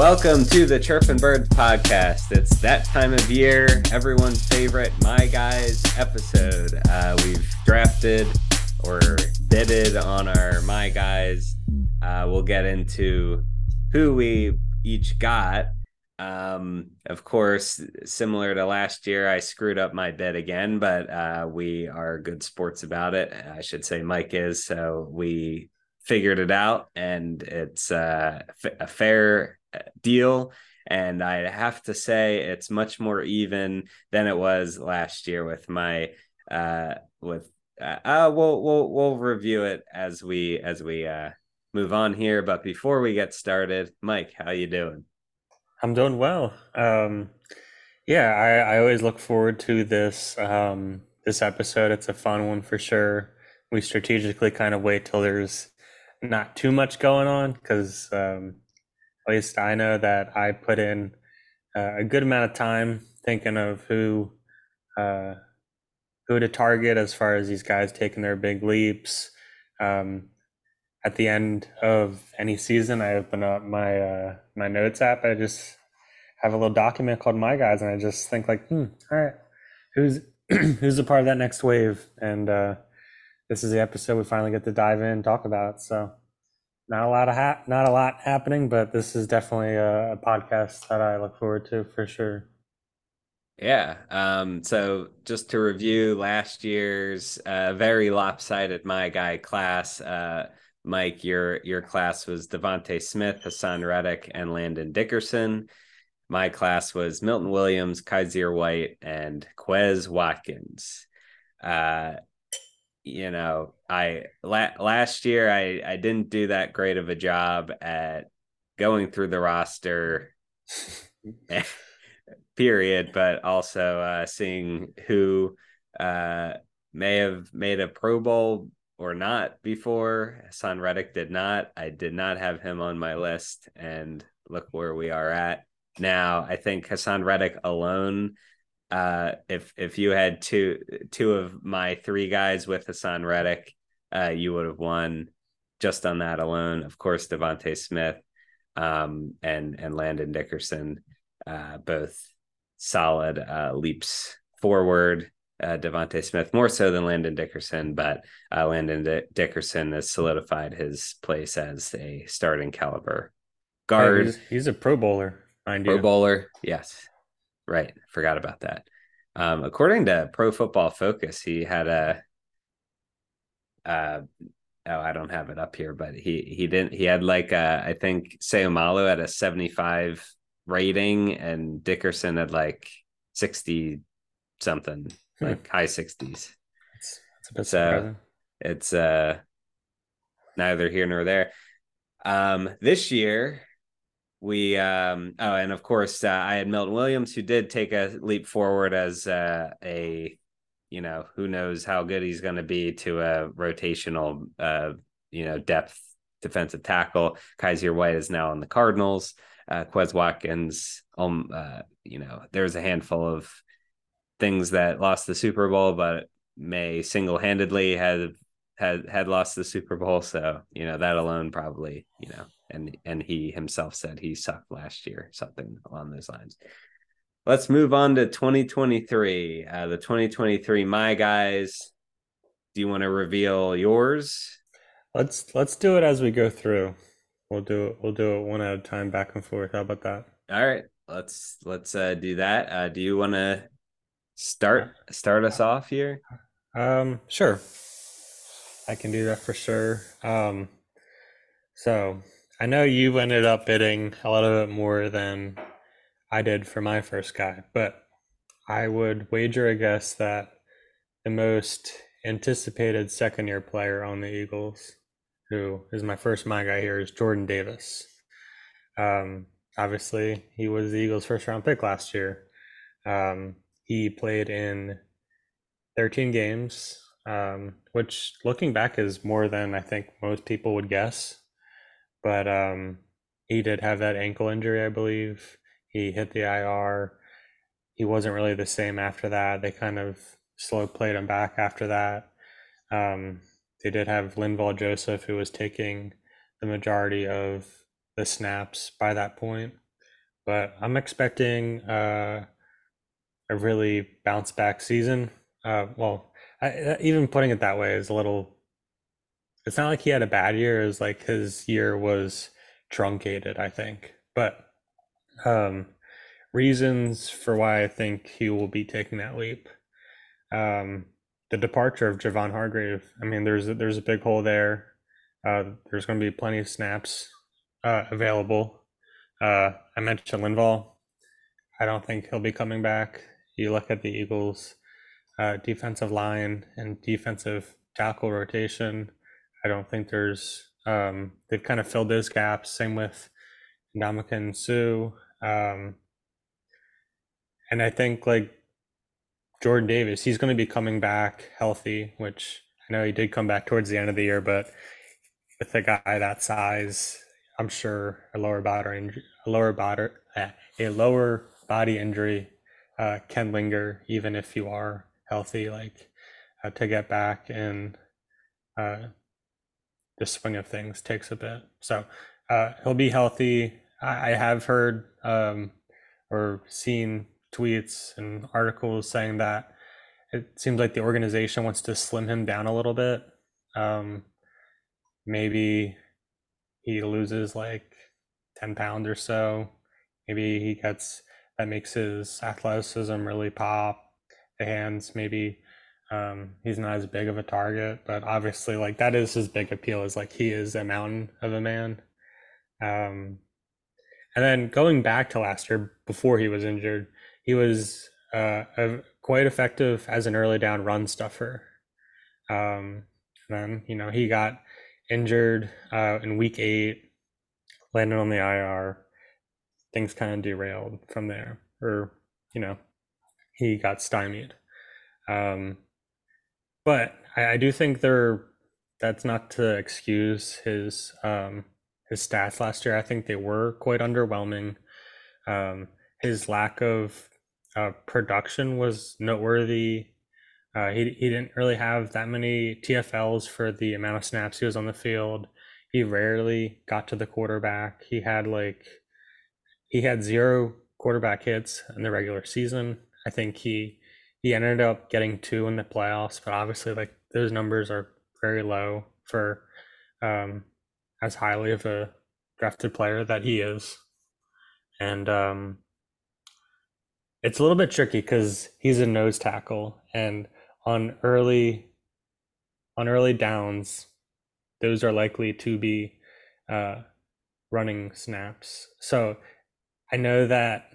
Welcome to the Chirpin' Birds podcast. It's that time of year, everyone's favorite My Guys episode. Uh, we've drafted or bidded on our My Guys. Uh, we'll get into who we each got. Um, of course, similar to last year, I screwed up my bid again, but uh, we are good sports about it. I should say Mike is. So we figured it out, and it's a fair uh, deal. And I have to say, it's much more even than it was last year with my uh, with. Uh, uh, we'll we'll we'll review it as we as we uh, move on here. But before we get started, Mike, how you doing? I'm doing well. Um, yeah, I, I always look forward to this um, this episode. It's a fun one for sure. We strategically kind of wait till there's not too much going on because um, at least I know that I put in uh, a good amount of time thinking of who uh, who to target as far as these guys taking their big leaps. Um, at the end of any season, I open up my uh, my notes app. I just have a little document called My Guys, and I just think like, hmm, all right, who's who's a part of that next wave? And uh, this is the episode we finally get to dive in and talk about. So not a lot of ha- not a lot happening, but this is definitely a, a podcast that I look forward to for sure. Yeah. Um, so just to review last year's uh, very lopsided my guy class, uh, Mike, your your class was DeVonta Smith, Haason Reddick, and Landon Dickerson. My class was Milton Williams, Kyzir White, and Quez Watkins. Uh, you know, I la- last year I I didn't do that great of a job at going through the roster. period, but also uh, seeing who uh, may have made a Pro Bowl or not before. Haason Reddick did not. I did not have him on my list, and look where we are at now. I think Haason Reddick alone. Uh, if if you had two two of my three guys with Haason Reddick, uh, you would have won just on that alone. Of course, DeVonta Smith um, and and Landon Dickerson, uh, both solid uh, leaps forward uh, DeVonta Smith more so than Landon Dickerson, but uh, Landon D- Dickerson has solidified his place as a starting caliber guard. he's, he's, a Pro Bowler, mind Pro you. Bowler, yes, right. Forgot about that. Um, according to Pro Football Focus, he had a. Uh, oh, I don't have it up here, but he he didn't. He had like a, I think Seumalo had a seventy five rating, and Dickerson had like sixty something Hmm. like high 60s. It's a bit so surprising. It's uh neither here nor there. Um this year we um oh and of course uh, I had Milton Williams who did take a leap forward as uh, a you know who knows how good he's going to be to a rotational uh you know depth defensive tackle. Kyzir White is now on the Cardinals. Uh, Quez Watkins, um, uh, you know, there's a handful of things that lost the Super Bowl, but may single handedly had had had lost the Super Bowl. So you know that alone probably you know, and and he himself said he sucked last year, something along those lines. Let's move on to 2023. Uh, the 2023 my guys. Do you want to reveal yours? Let's let's do it as we go through. We'll do it. We'll do it one at a time, back and forth. How about that? All right. Let's let's uh, do that. Uh, do you want to start start us off here? Um, sure. I can do that for sure. Um, so I know you ended up bidding a little bit more than I did for my first guy, but I would wager a guess that the most anticipated second year player on the Eagles, who is my first my guy here, is Jordan Davis. Um, obviously, he was the Eagles' first round pick last year. Um, he played in 13 games, um, which looking back is more than I think most people would guess. But um, he did have that ankle injury, I believe. He hit the IR. He wasn't really the same after that. They kind of slow played him back after that. Um, they did have Linval Joseph, who was taking the majority of the snaps by that point. but I'm expecting uh, a really bounce back season. Uh, well, I, even putting it that way is a little. It's not like he had a bad year. It was like his year was truncated, I think. But um, reasons for why I think he will be taking that leap. Um, the departure of Javon Hargrave. I mean, there's a, there's a big hole there. Uh, there's going to be plenty of snaps uh, available. Uh, I mentioned Linval. I don't think he'll be coming back. You look at the Eagles' uh, defensive line and defensive tackle rotation. I don't think there's. Um, they've kind of filled those gaps. Same with Ndamukong Suh. Um, and I think like Jordan Davis, he's going to be coming back healthy, which I know he did come back towards the end of the year, but with a guy that size, I'm sure a lower body injury, a lower body, a lower body injury uh, can linger even if you are healthy. Like uh, to get back in uh, the swing of things takes a bit. So uh, he'll be healthy. I, I have heard um, or seen tweets and articles saying that it seems like the organization wants to slim him down a little bit. Um, maybe he loses like 10 pounds or so. Maybe he gets that makes his athleticism really pop. The hands, maybe um, he's not as big of a target, but obviously, like that is his big appeal is like he is a mountain of a man. Um, and then going back to last year before he was injured, he was uh, a, quite effective as an early down run stuffer. Um, then you know he got injured uh, in week eight, landed on the IR. Things kind of derailed from there, or you know, he got stymied. Um, but I, I do think there. That's not to excuse his um, his stats last year. I think they were quite underwhelming. Um, his lack of uh, production was noteworthy. Uh, he he didn't really have that many TFLs for the amount of snaps he was on the field. He rarely got to the quarterback. He had like he had zero quarterback hits in the regular season. I think he he ended up getting two in the playoffs, but obviously like those numbers are very low for um, as highly of a drafted player that he is. And um, it's a little bit tricky because he's a nose tackle, and on early on early downs, those are likely to be uh, running snaps. So I know that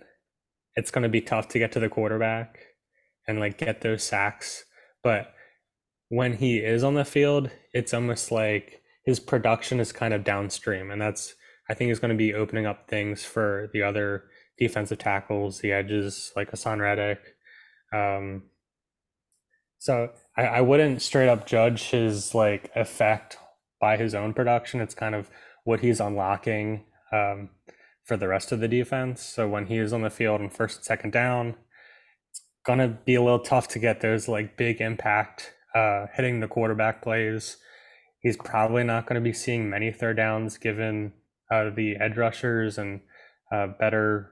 it's going to be tough to get to the quarterback and like get those sacks, but when he is on the field, it's almost like his production is kind of downstream, and that's I think is going to be opening up things for the other defensive tackles, the edges like Haason Reddick. Um, so I, I wouldn't straight up judge his like effect by his own production. It's kind of what he's unlocking um, for the rest of the defense. So when he is on the field on first and second down, gonna be a little tough to get those like big impact uh, hitting the quarterback plays. He's probably not going to be seeing many third downs given uh, the edge rushers and uh, better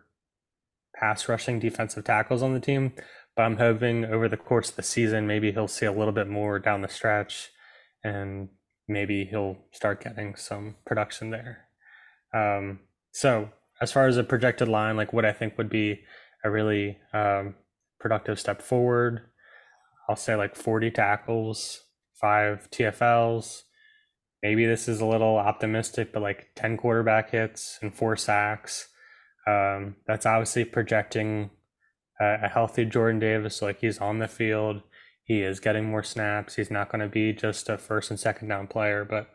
pass rushing defensive tackles on the team. But I'm hoping over the course of the season, maybe he'll see a little bit more down the stretch and maybe he'll start getting some production there. Um, so, as far as a projected line, like what I think would be a really um, productive step forward, I'll say like 40 tackles, five TFLs. Maybe this is a little optimistic, but like 10 quarterback hits and four sacks um, that's obviously projecting a, a healthy Jordan Davis. Like he's on the field, he is getting more snaps. He's not going to be just a first and second down player, but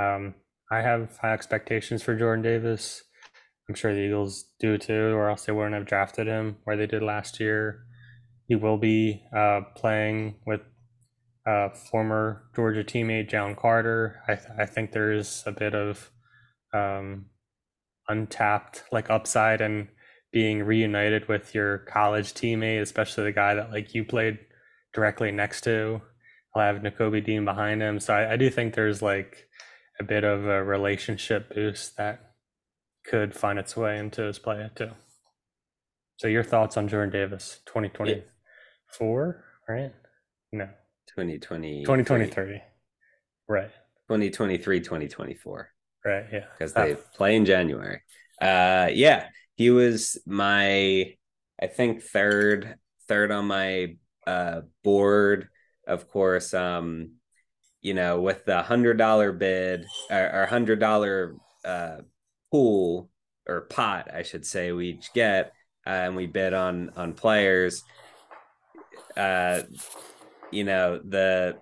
um, I have high expectations for Jordan Davis. I'm sure the Eagles do too, or else they wouldn't have drafted him where they did last year. He will be uh, playing with uh, former Georgia teammate Jalen Carter. I, th- I think there's a bit of um, untapped like upside and being reunited with your college teammate, especially the guy that like you played directly next to. I'll have Nakobe Dean behind him. So I, I do think there's like a bit of a relationship boost that could find its way into his play too. So your thoughts on Jordan Davis, 2024, yeah. right? No. 2020 2023. Right. 2023 2024. Right, yeah. Because they play in January. Uh yeah, he was my I think third third on my uh board. Of course, um you know, with the hundred dollar bid or, hundred dollar uh, pool or pot, I should say, we each get, uh, and we bid on on players. Uh, you know, the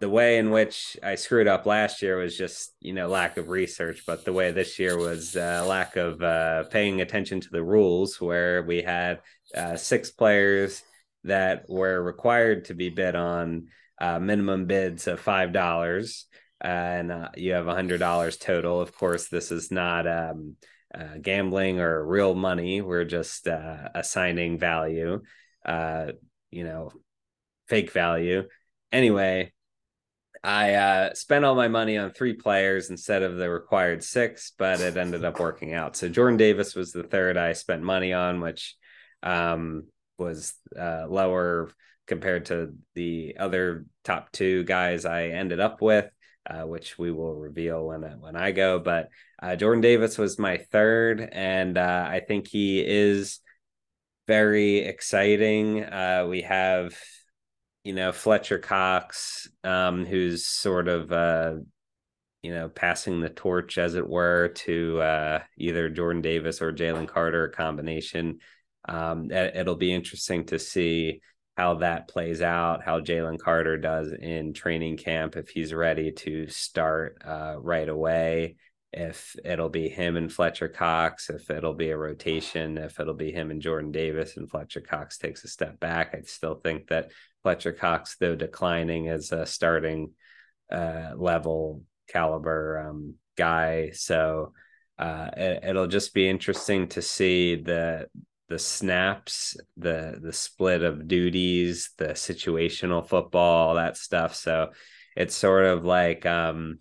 the way in which I screwed up last year was just you know lack of research, but the way this year was uh, lack of uh, paying attention to the rules, where we had uh, six players that were required to be bid on uh, minimum bids of five dollars, and uh, you have a hundred dollars total. Of course, this is not um, uh, gambling or real money. We're just uh, assigning value, uh, you know, fake value. Anyway, I uh, spent all my money on three players instead of the required six, but it ended up working out. So Jordan Davis was the third I spent money on, which um, was uh, lower compared to the other top two guys I ended up with, uh, which we will reveal when when I go. But uh, Jordan Davis was my third, and uh, I think he is very exciting. Uh, we have, you know, Fletcher Cox, um, who's sort of. Uh, you know, passing the torch, as it were, to uh, either Jordan Davis or Jalen Carter, a combination. Um, it, will be interesting to see how that plays out, how Jalen Carter does in training camp, if he's ready to start uh, right away, if it'll be him and Fletcher Cox, if it'll be a rotation, if it'll be him and Jordan Davis and Fletcher Cox takes a step back. I still think that Fletcher Cox, though declining as a starting uh, level caliber um, guy, so uh, it, will just be interesting to see the the snaps, the the split of duties, the situational football, all that stuff. So it's sort of like um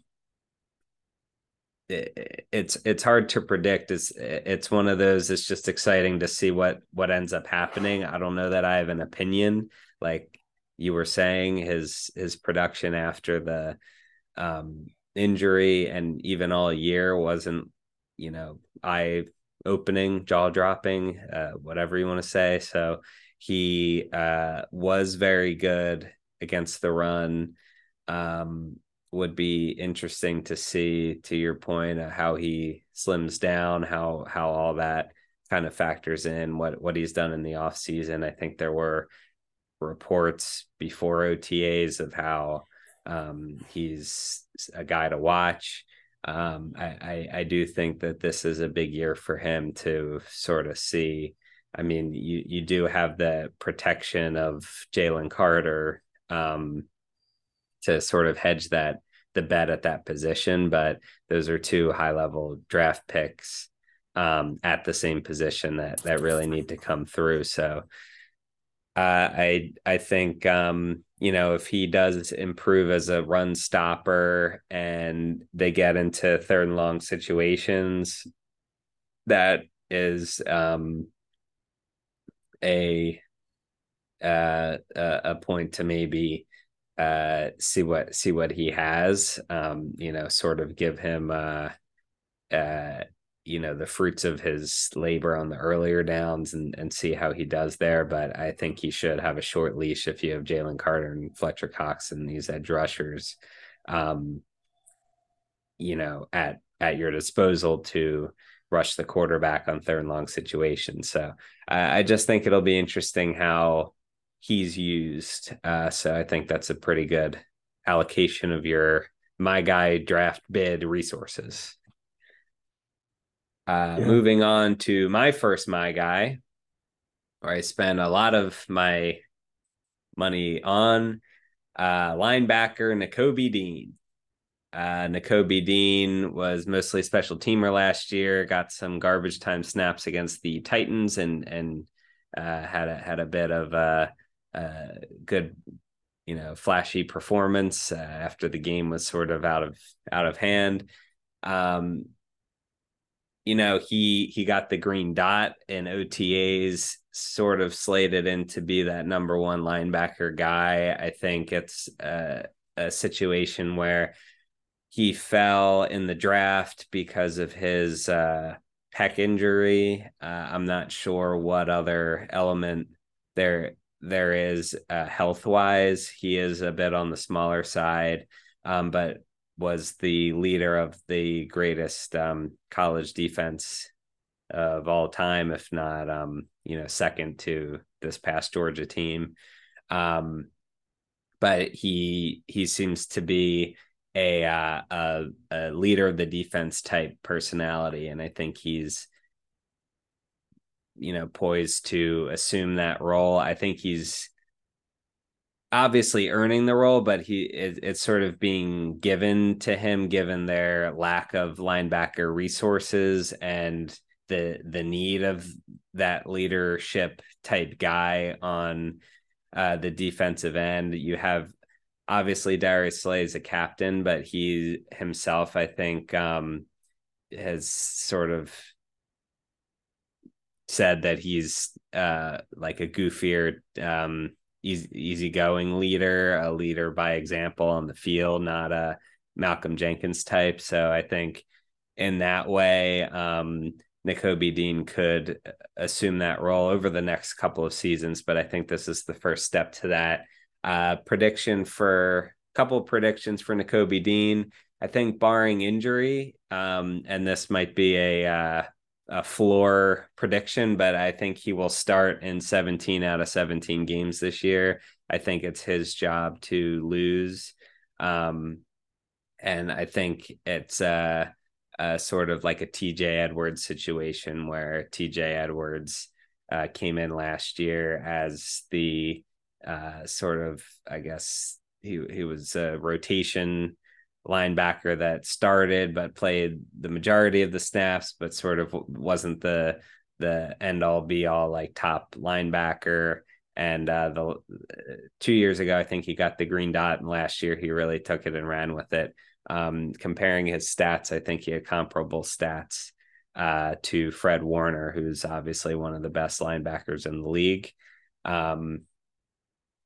it, it's it's hard to predict. It's it's one of those. It's just exciting to see what what ends up happening. I don't know that I have an opinion. Like you were saying, his his production after the um injury and even all year wasn't you know eye opening, jaw dropping, uh, whatever you want to say. So he uh, was very good against the run. Um, would be interesting to see, to your point, how he slims down, how how all that kind of factors in what what he's done in the off season. I think there were reports before OTAs of how um, he's a guy to watch um, I, I, I do think that this is a big year for him to sort of see. I mean, you you do have the protection of Jalen Carter um, to sort of hedge that the bet at that position, but those are two high level draft picks um, at the same position that that really need to come through. So uh, I I think um, you know, if he does improve as a run stopper and they get into third and long situations, that is um, a uh, a point to maybe uh, see what see what he has. Um, you know, sort of give him uh, uh, you know the fruits of his labor on the earlier downs and and see how he does there. But I think he should have a short leash if you have Jalen Carter and Fletcher Cox and these edge rushers, um, you know, at at your disposal to rush the quarterback on third and long situations. So I, I just think it'll be interesting how he's used. Uh, so I think that's a pretty good allocation of your my guy draft bid resources. Uh, yeah. Moving on to my first my guy, where I spent a lot of my money on uh, linebacker Nakobe Dean. Uh, Dean was mostly special teamer last year. Got some garbage time snaps against the Titans, and and uh, had a had a bit of a, a good, you know, flashy performance uh, after the game was sort of out of out of hand. Um, you know, he he got the green dot and OTAs, sort of slated in to be that number one linebacker guy. I think it's a, a situation where he fell in the draft because of his uh, pec injury. Uh, I'm not sure what other element there there is uh, health wise. He is a bit on the smaller side, um, but was the leader of the greatest um, college defense of all time, if not, um, you know, second to this past Georgia team. Um, but he he seems to be a, uh, a a leader of the defense type personality, and I think he's you know poised to assume that role. I think he's obviously earning the role, but he it, it's sort of being given to him given their lack of linebacker resources and the the need of that leadership type guy on uh, the defensive end. You have obviously Darius Slay is a captain, but he himself, I think, um, has sort of said that he's uh, like a goofier um, easy, easygoing leader, a leader by example on the field, not a Malcolm Jenkins type. So I think in that way, um, Nakobe Dean could assume that role over the next couple of seasons. But I think this is the first step to that. Uh, prediction for a couple of predictions for Nakobe Dean. I think barring injury, um, and this might be a uh, a floor prediction, but I think he will start in 17 out of 17 games this year. I think it's his job to lose. Um, and I think it's a, a, sort of like a TJ Edwards situation where TJ Edwards uh, came in last year as the uh, sort of, I guess, he, he was a rotation linebacker that started but played the majority of the snaps, but sort of wasn't the the end all be all like top linebacker. And uh, the two years ago, I think he got the green dot, and last year he really took it and ran with it. Um, comparing his stats, I think he had comparable stats uh, to Fred Warner, who's obviously one of the best linebackers in the league. Um,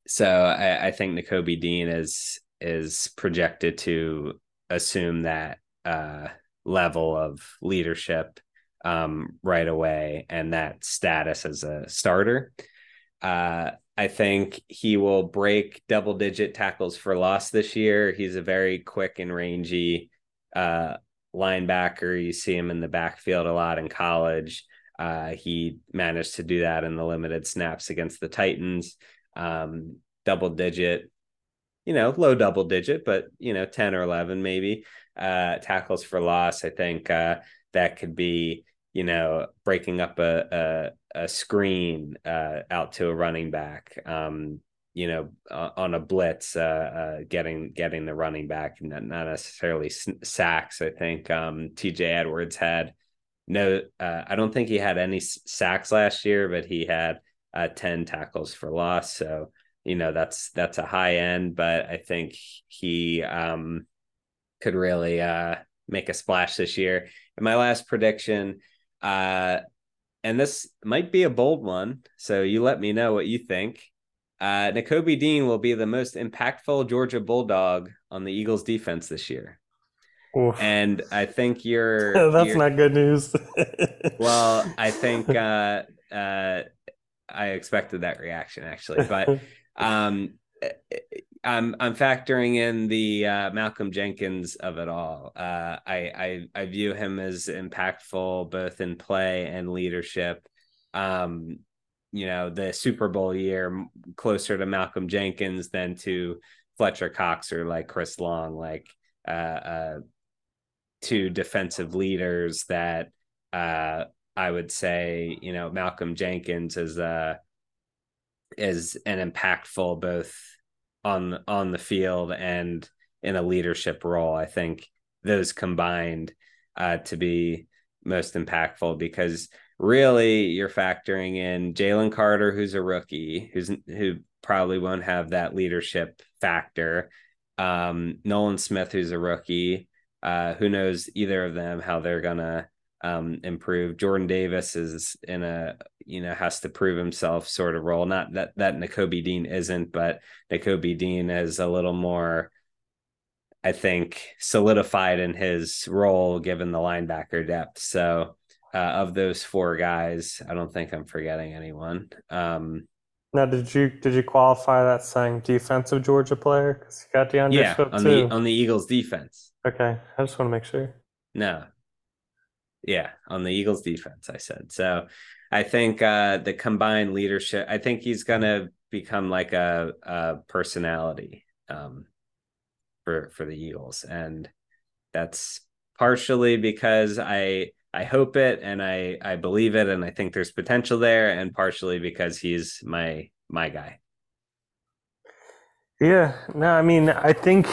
so I, I think Nakobe Dean is is projected to assume that uh, level of leadership um, right away and that status as a starter. Uh, I think he will break double digit tackles for loss this year. He's a very quick and rangy uh, linebacker. You see him in the backfield a lot in college. Uh, he managed to do that in the limited snaps against the Titans. Um, double digit you know, low double digit, but you know, 10 or 11 maybe uh, tackles for loss. I think uh, that could be, you know, breaking up a, a, a screen uh, out to a running back, um, you know, on a blitz, uh, uh, getting getting the running back, not, not necessarily sacks. I think um, TJ Edwards had no, uh, I don't think he had any sacks last year, but he had 10 tackles for loss. So, you know that's that's a high end but i think he um could really uh make a splash this year. And my last prediction uh and this might be a bold one so you let me know what you think. Uh Nakobe Dean will be the most impactful Georgia Bulldog on the Eagles defense this year. Oof. and I think you're that's you're, not good news. Well I think uh uh I expected that reaction actually but um, I'm I'm factoring in the uh, Malcolm Jenkins of it all. Uh, I, I I view him as impactful both in play and leadership. Um, you know, the Super Bowl year closer to Malcolm Jenkins than to Fletcher Cox or like Chris Long, like uh, uh two defensive leaders that uh, I would say, you know, Malcolm Jenkins is a is an impactful both on on the field and in a leadership role. I think those combined uh, to be most impactful because really you're factoring in Jalen Carter, who's a rookie, who's who probably won't have that leadership factor. Um, Nolan Smith, who's a rookie, uh, who knows either of them how they're gonna um, improve. Jordan Davis is in a you know has to prove himself sort of role. Not that that Nakobe Dean isn't, but Nakobe Dean is a little more, I think, solidified in his role given the linebacker depth. So uh, of those four guys, I don't think I'm forgetting anyone. Um, now, did you did you qualify that saying defensive Georgia player? Because you got DeAndre yeah, Swift on too. the on the Eagles defense. Okay, I just want to make sure. No, yeah, on the Eagles defense, I said. So I think uh, the combined leadership, I think he's going to become like a, a personality um, for for the Eagles, and that's partially because I I hope it and I I believe it and I think there's potential there, and partially because he's my my guy. Yeah, no, I mean I think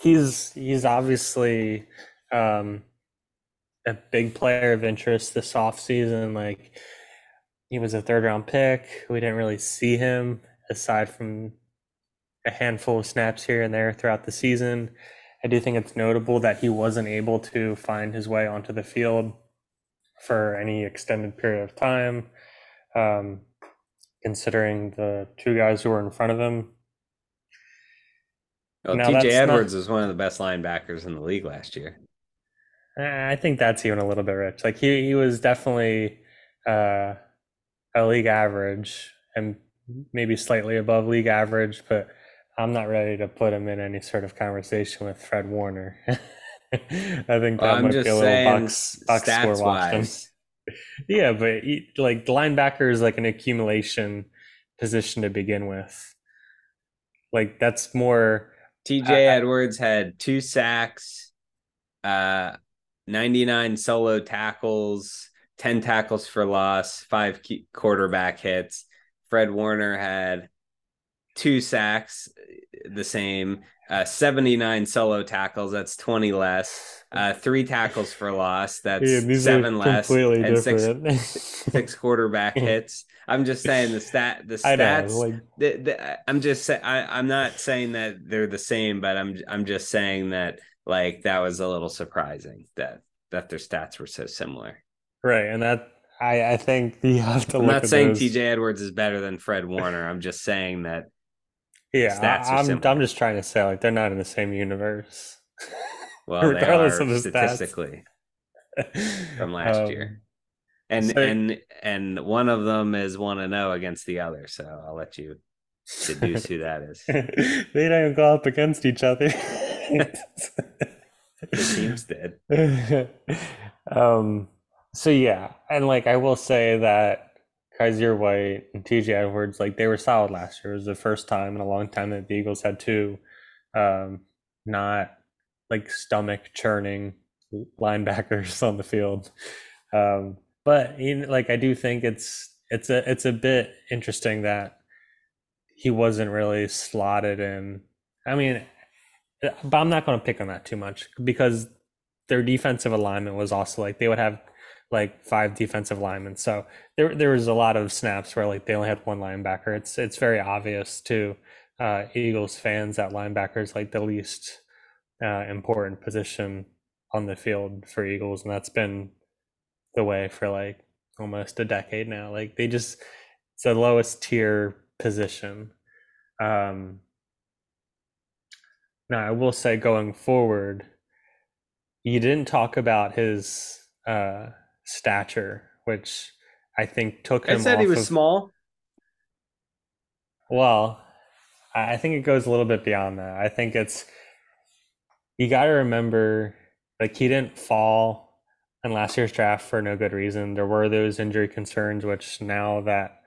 he's he's obviously um, a big player of interest this offseason. Like he was a third round pick. We didn't really see him aside from a handful of snaps here and there throughout the season. I do think it's notable that he wasn't able to find his way onto the field for any extended period of time, um, considering the two guys who were in front of him. Well, TJ Edwards not... was one of the best linebackers in the league last year. I think that's even a little bit rich. Like he he was definitely uh, a league average and maybe slightly above league average, but I'm not ready to put him in any sort of conversation with Fred Warner. I think that well, might be a little box box score watch yeah, but he, like linebacker is like an accumulation position to begin with. Like that's more. TJ Edwards had two sacks, uh, 99 solo tackles, 10 tackles for loss, five quarterback hits. Fred Warner had two sacks, the same, uh, 79 solo tackles. That's 20 less. Uh, three tackles for loss. That's yeah, seven less. And six, six quarterback hits. I'm just saying the stat, the stats. Know, like... the, the, I'm just saying. I'm not saying that they're the same, but I'm I'm just saying that like that was a little surprising that that their stats were so similar. Right, and that I I think you have to. I'm not saying those. T.J. Edwards is better than Fred Warner. I'm just saying that. Yeah, stats I, am I'm just trying to say like they're not in the same universe. Well, regardless of the statistically stats. from last um, year. And so, and and one of them is one to know against the other. So I'll let you deduce who that is. they don't go up against each other the team's dead. um. So yeah, and like I will say that Kyzir White and TJ Edwards, like they were solid last year. It was the first time in a long time that the Eagles had two, um, not like stomach churning linebackers on the field. Um, but like I do think it's it's a it's a bit interesting that he wasn't really slotted in. I mean, but I'm not going to pick on that too much because their defensive alignment was also like they would have like five defensive linemen. So there there was a lot of snaps where like they only had one linebacker. It's it's very obvious to uh, Eagles fans that linebacker is like the least uh, important position on the field for Eagles, and that's been the way for like almost a decade now. Like they just it's the lowest tier position. Um, now, I will say going forward, you didn't talk about his uh, stature, which I think took him. I said he was of, small. Well, I think it goes a little bit beyond that. I think it's you got to remember, like he didn't fall in last year's draft for no good reason. There were those injury concerns, which now that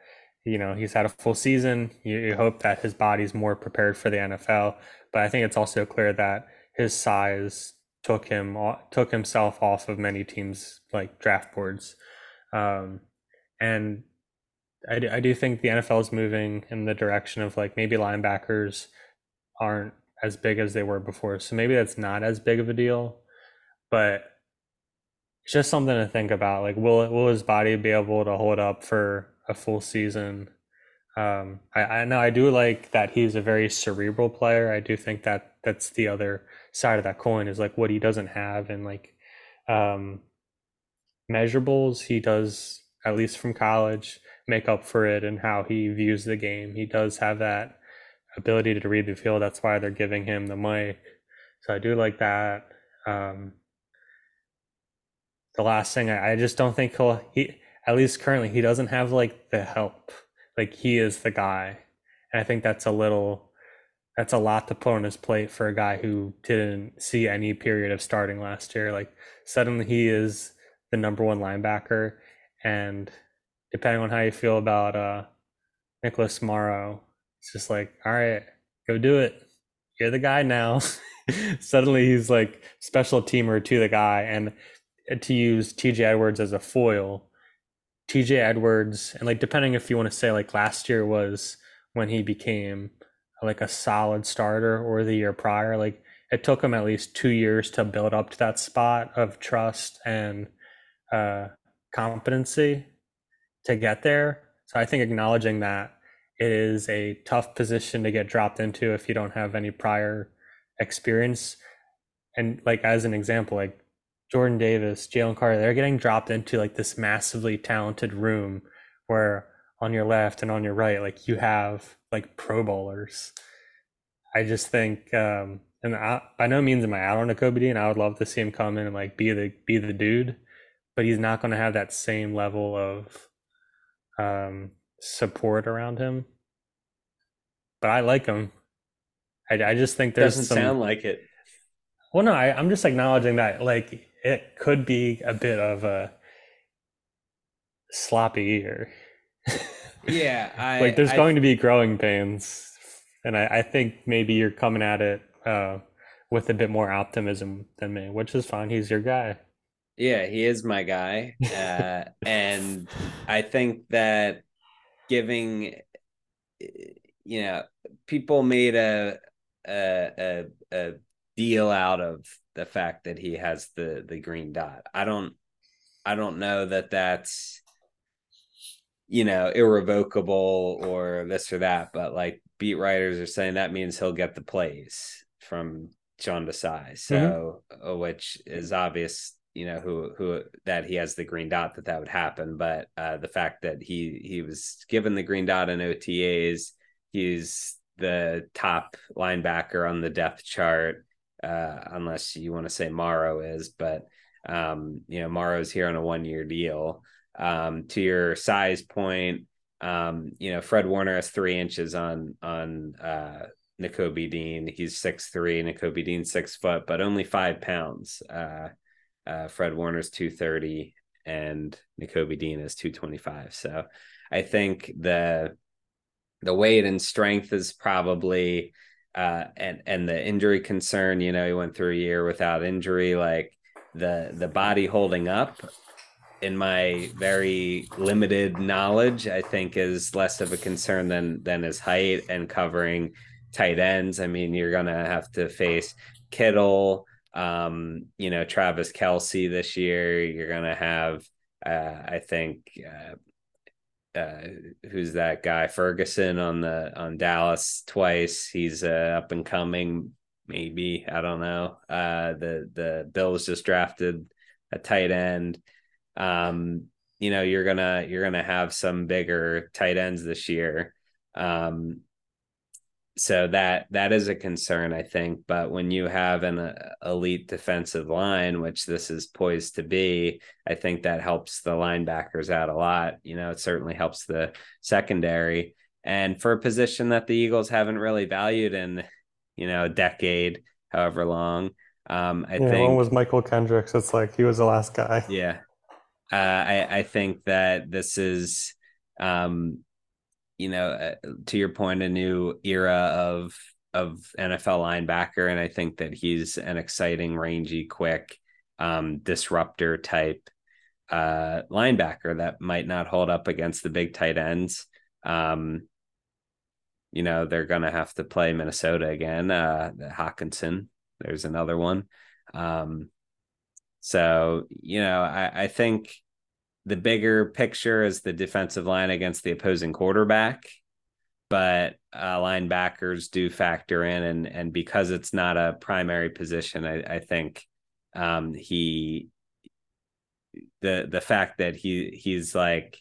you know he's had a full season, you, you hope that his body's more prepared for the NFL. But I think it's also clear that his size took him took himself off of many teams like draft boards, um, and I do, I do think the NFL is moving in the direction of like maybe linebackers aren't as big as they were before, so maybe that's not as big of a deal, but it's just something to think about. Like, will will his body be able to hold up for a full season? Um, I, I know I do like that he's a very cerebral player. I do think that that's the other side of that coin is like what he doesn't have, and like, um, measurables, he does, at least from college, make up for it and how he views the game. He does have that ability to read the field. That's why they're giving him the mic. So I do like that. Um, the last thing, I, I just don't think he'll, he, at least currently, he doesn't have like the help. Like he is the guy. And I think that's a little, that's a lot to put on his plate for a guy who didn't see any period of starting last year. Like suddenly he is the number one linebacker. And depending on how you feel about uh, Nicholas Morrow, it's just like, all right, go do it. You're the guy now. suddenly he's like special teamer to the guy. And to use TJ Edwards as a foil, TJ Edwards, and like depending if you want to say like last year was when he became like a solid starter or the year prior, like it took him at least two years to build up to that spot of trust and uh, competency to get there. So I think acknowledging that it is a tough position to get dropped into if you don't have any prior experience. And like as an example, like Jordan Davis, Jalen Carter, they're getting dropped into like this massively talented room where on your left and on your right, like you have like pro bowlers. I just think, um, and I, by no means am I out on Nakobe Dean. I would love to see him come in and like be the be the dude, but he's not going to have that same level of um, support around him. But I like him. I, I just think there's doesn't some, sound like it. Well, no, I, I'm just acknowledging that like it could be a bit of a sloppy year. yeah, I, like there's I, going to be growing pains, and I, I think maybe you're coming at it uh, with a bit more optimism than me, which is fine. He's your guy. Yeah, he is my guy, uh, and I think that giving, you know, people made a a, a, a deal out of the fact that he has the the green dot. I don't I don't know that that's you know irrevocable or this or that, but like beat writers are saying that means he'll get the plays from Sean Desai. So mm-hmm. which is obvious, you know, who who that he has the green dot that that would happen, but uh the fact that he he was given the green dot in OTAs, he's the top linebacker on the depth chart uh, unless you want to say Morrow is, but um, you know, Morrow's here on a one year deal. Um, to your size point, um, you know, Fred Warner has three inches on on uh Nakobe Dean. He's six three, Nakobe Dean six foot, but only five pounds. Uh, uh, Fred Warner's two thirty, and Nakobe Dean is two twenty five. So, I think the the weight and strength is probably uh, and and the injury concern, you know, he went through a year without injury. Like the the body holding up, in my very limited knowledge, I think is less of a concern than than his height and covering tight ends. I mean, you're gonna have to face Kittle, um, you know, Travis Kelce this year. You're gonna have, uh, I think, uh, uh, who's that guy Ferguson on the on Dallas twice. He's uh, up and coming, maybe I don't know. Uh, the the Bills just drafted a tight end. Um, you know, you're gonna you're gonna have some bigger tight ends this year. Um, so that that is a concern i think. But when you have an uh, elite defensive line which this is poised to be i think that helps the linebackers out a lot. You know it certainly helps the secondary. And for a position that the eagles haven't really valued in you know a decade however long um i yeah, think one was Mychal Kendricks it's like he was the last guy. Yeah. Uh, i i think that this is um you know, uh, to your point, a new era of of NFL linebacker, and I think that he's an exciting, rangy, quick, um, disruptor type uh, linebacker that might not hold up against the big tight ends. Um, you know, they're going to have to play Minnesota again. Uh, Hockenson, there's another one. Um, so, you know, I, I think the bigger picture is the defensive line against the opposing quarterback but uh, linebackers do factor in and and because it's not a primary position i, I think um, he the the fact that he he's like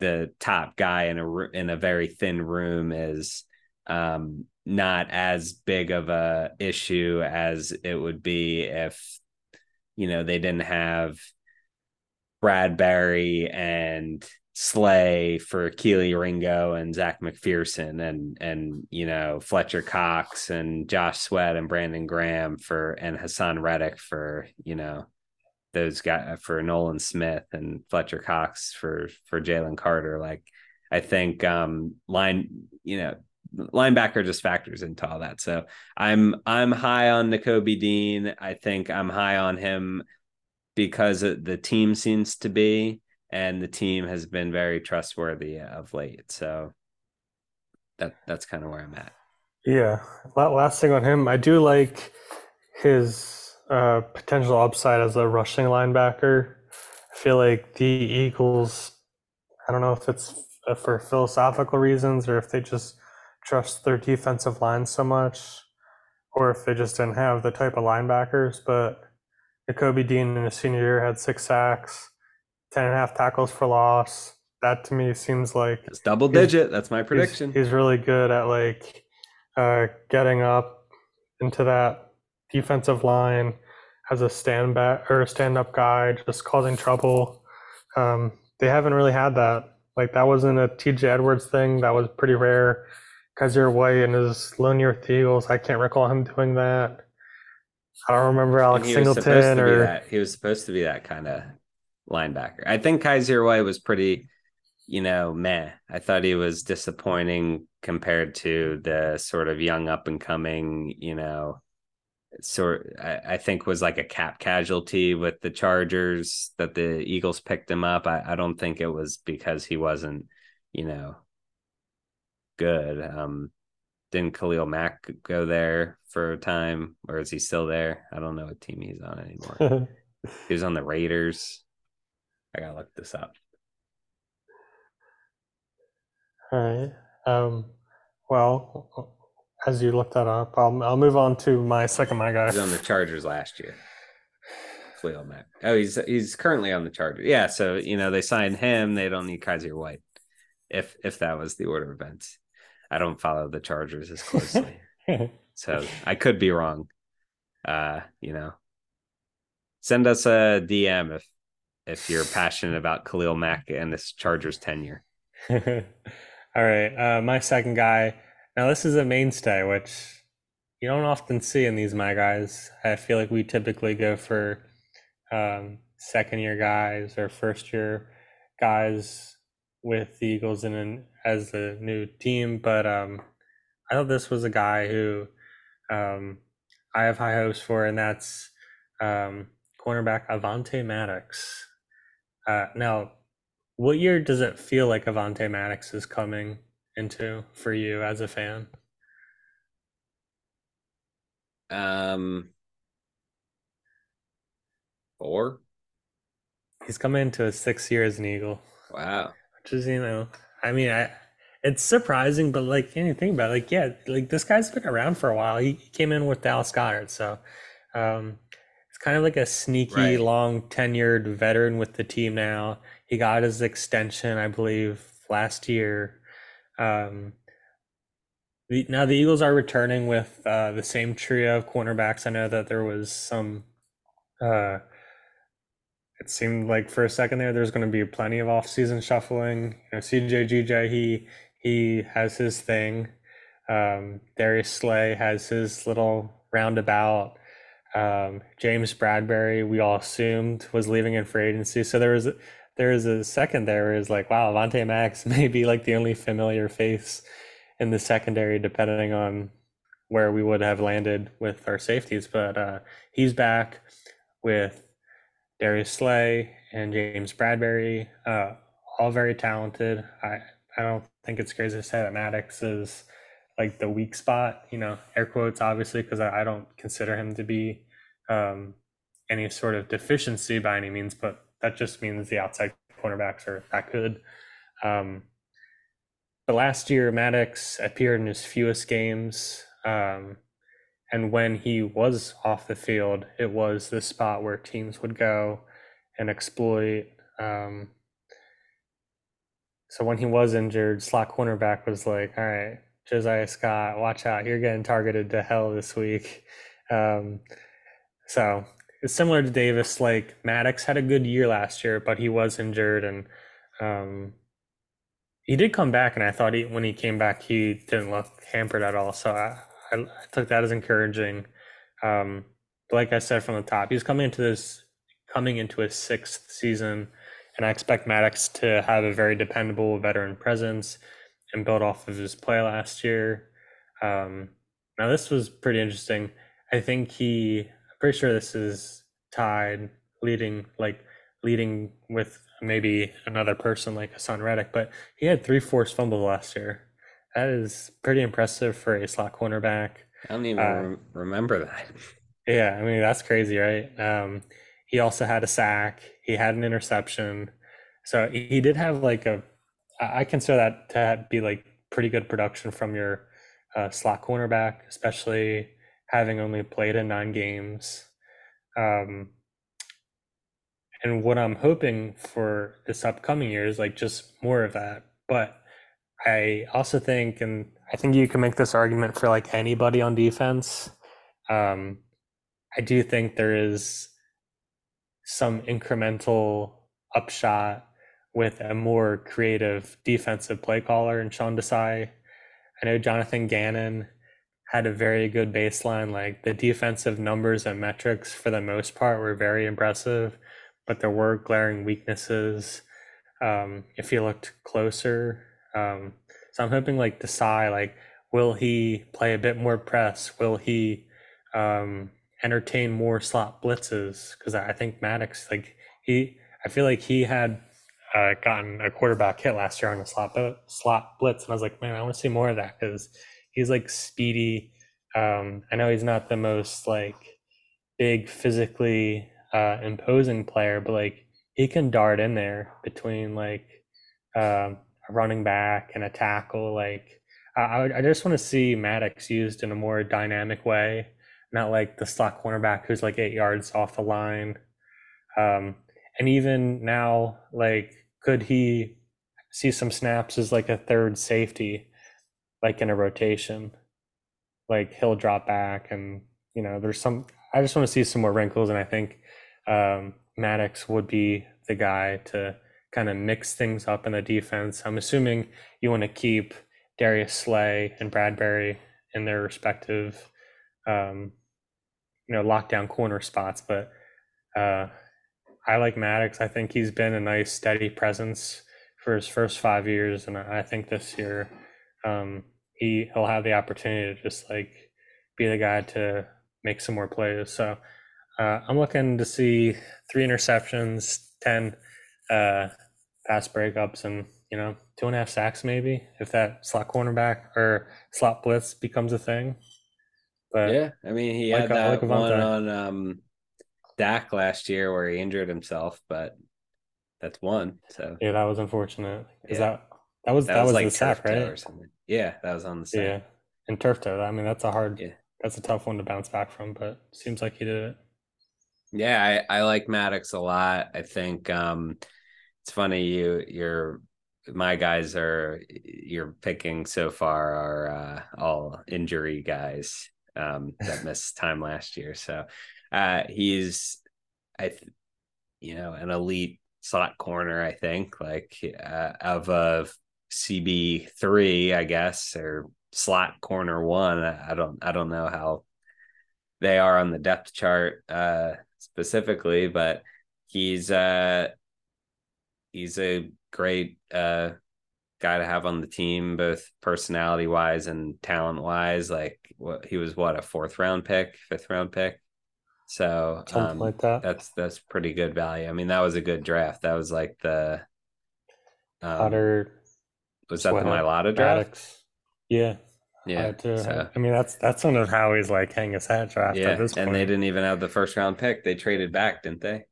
the top guy in a in a very thin room is um, not as big of a issue as it would be if you know they didn't have Bradberry and Slay for Kelee Ringo and Zech McPhearson and and you know Fletcher Cox and Josh Sweat and Brandon Graham for and Haason Reddick for you know those guys for Nolan Smith and Fletcher Cox for for Jalen Carter. Like I think um line you know linebacker just factors into all that. So I'm I'm high on Nakobe Dean. I think I'm high on him because the team seems to be and the team has been very trustworthy of late. So that that's kind of where I'm at. Yeah. Last thing on him, I do like his uh, potential upside as a rushing linebacker. I feel like the Eagles, I don't know if it's for philosophical reasons or if they just trust their defensive line so much or if they just didn't have the type of linebackers, but Nakobe Dean in his senior year had six sacks 10 and a half tackles for loss. That to me seems like it's double digit. That's my prediction. He's, he's really good at like uh, getting up into that defensive line as a stand back or a stand up guy, just causing trouble. Um, they haven't really had that. Like that wasn't a TJ Edwards thing. That was pretty rare. Kyzir White and his lone year with the Eagles, I can't recall him doing that. I don't remember Alex Singleton or he was supposed to be that kind of linebacker. I think Kyzir White was pretty, you know, meh. I thought he was disappointing compared to the sort of young up and coming, you know, sort I, I, think was like a cap casualty with the Chargers that the Eagles picked him up. I, I don't think it was because he wasn't, you know, good. Um didn't Khalil Mack go there for a time, or is he still there? I don't know what team he's on anymore. he was on the Raiders. I gotta look this up. All right. Um, well, as you look that up, I'll I'll move on to my second my guy. He's on the Chargers last year. Khalil Mack. Oh, he's he's currently on the Chargers. Yeah, so you know they signed him. They don't need Kyzir White. If if that was the order of events, I don't follow the Chargers as closely, so I could be wrong. Uh, you know, send us a DM if if you're passionate about Khalil Mack and this Chargers tenure. All right. Uh, my second guy. Now, this is a mainstay, which you don't often see in these my guys. I feel like we typically go for um, second year guys or first year guys with the Eagles in as a new team. But um, I thought this was a guy who um, I have high hopes for, and that's um, cornerback Avonte Maddox. Uh, now, what year does it feel like Avonte Maddox is coming into for you as a fan? Um, four. He's coming into his sixth year as an Eagle. Wow. Which is, you know, I mean, I it's surprising, but like anything about it, like yeah, like this guy's been around for a while. He, he came in with Dallas Goedert, so um, it's kind of like a sneaky, right. long tenured veteran with the team now. He got his extension, I believe, last year. Um, the, now the Eagles are returning with uh, the same trio of cornerbacks. I know that there was some. Uh, it seemed like for a second there, there's going to be plenty of off-season shuffling. You know, CJ GJ, he he has his thing. Um, Darius Slay has his little roundabout. Um, James Bradberry, we all assumed was leaving in free agency. So there was there is a second there is like, wow, Avonte Max may be like the only familiar face in the secondary, depending on where we would have landed with our safeties. But uh, he's back with Darius Slay and James Bradberry, uh, all very talented. I I don't think it's crazy to say that Maddox is like the weak spot, you know, air quotes, obviously, because I, I, don't consider him to be um, any sort of deficiency by any means, but that just means the outside cornerbacks are that good. Um, but last year, Maddox appeared in his fewest games. Um, and when he was off the field, it was the spot where teams would go and exploit. Um, so when he was injured, slot cornerback was like, all right, Josiah Scott, watch out, you're getting targeted to hell this week. Um, so it's similar to Davis. Like Maddox had a good year last year, but he was injured and um, he did come back. And I thought he, when he came back, he didn't look hampered at all. So I, I, I took that as encouraging. Um, like I said from the top, he's coming into this coming into his sixth season, and I expect Maddox to have a very dependable veteran presence and build off of his play last year. Um, now this was pretty interesting. I think he, I'm pretty sure this is tied leading like leading with maybe another person like Haason Reddick, but he had three forced fumbles last year. That is pretty impressive for a slot cornerback. I don't even uh, remember that. Yeah, I mean that's crazy, right? Um, he also had a sack. He had an interception. So he did have like a. I consider that to be like pretty good production from your uh, slot cornerback, especially having only played in nine games. Um, and what I'm hoping for this upcoming year is like just more of that. But I also think, and I think you can make this argument for like anybody on defense. Um, I do think there is some incremental upshot with a more creative defensive play caller in Sean Desai. I know Jonathan Gannon had a very good baseline. Like the defensive numbers and metrics for the most part were very impressive, but there were glaring weaknesses um, if you looked closer. Um, so I'm hoping like Desai, like, will he play a bit more press? Will he um, entertain more slot blitzes? Because I think Maddox, like he, I feel like he had uh, gotten a quarterback hit last year on a slot slot blitz, and I was like, man, I want to see more of that because he's like speedy. Um, I know he's not the most like big physically uh, imposing player, but like he can dart in there between like um, a running back and a tackle. Like I, I just want to see Maddox used in a more dynamic way, not like the slot cornerback who's like eight yards off the line. Um, and even now, like, could he see some snaps as like a third safety? like in a rotation. Like he'll drop back, and you know, there's some. I just want to see some more wrinkles, and I think um, Maddox would be the guy to kind of mix things up in the defense. I'm assuming you want to keep Darius Slay and Bradberry in their respective, um, you know, lockdown corner spots. But uh, I like Maddox. I think he's been a nice, steady presence for his first five years, and I think this year um, he he'll have the opportunity to just like be the guy to make some more plays. So uh, I'm looking to see three interceptions, ten uh, pass breakups, and you know two and a half sacks maybe if that slot cornerback or slot blitz becomes a thing. But yeah, I mean he like, had that like one on um, Dak last year where he injured himself, but that's one. So yeah, that was unfortunate Is yeah. that that was that, that was, was like the sack, right? Or something. Yeah, that was on the side. Yeah, and turf toe. I mean, that's a hard. Yeah. That's a tough one to bounce back from, but seems like he did it. Yeah, I, I like Maddox a lot. I think um, it's funny you you're my guys are you're picking so far are uh, all injury guys um, that missed time last year. So uh, he's I th- you know an elite slot corner. I think like uh, of a CB three, I guess, or slot corner one. I don't I don't know how they are on the depth chart uh specifically, but he's uh he's a great uh guy to have on the team, both personality wise and talent wise. Like what he was what a fourth round pick, fifth round pick. So um, like that. that's that's pretty good value. I mean, that was a good draft. That was like the um, was that the Mailata draft? Yeah. Yeah. So. I mean, that's that's one of Howie's like hang his hat draft yeah, And they didn't even have the first round pick. They traded back, didn't they?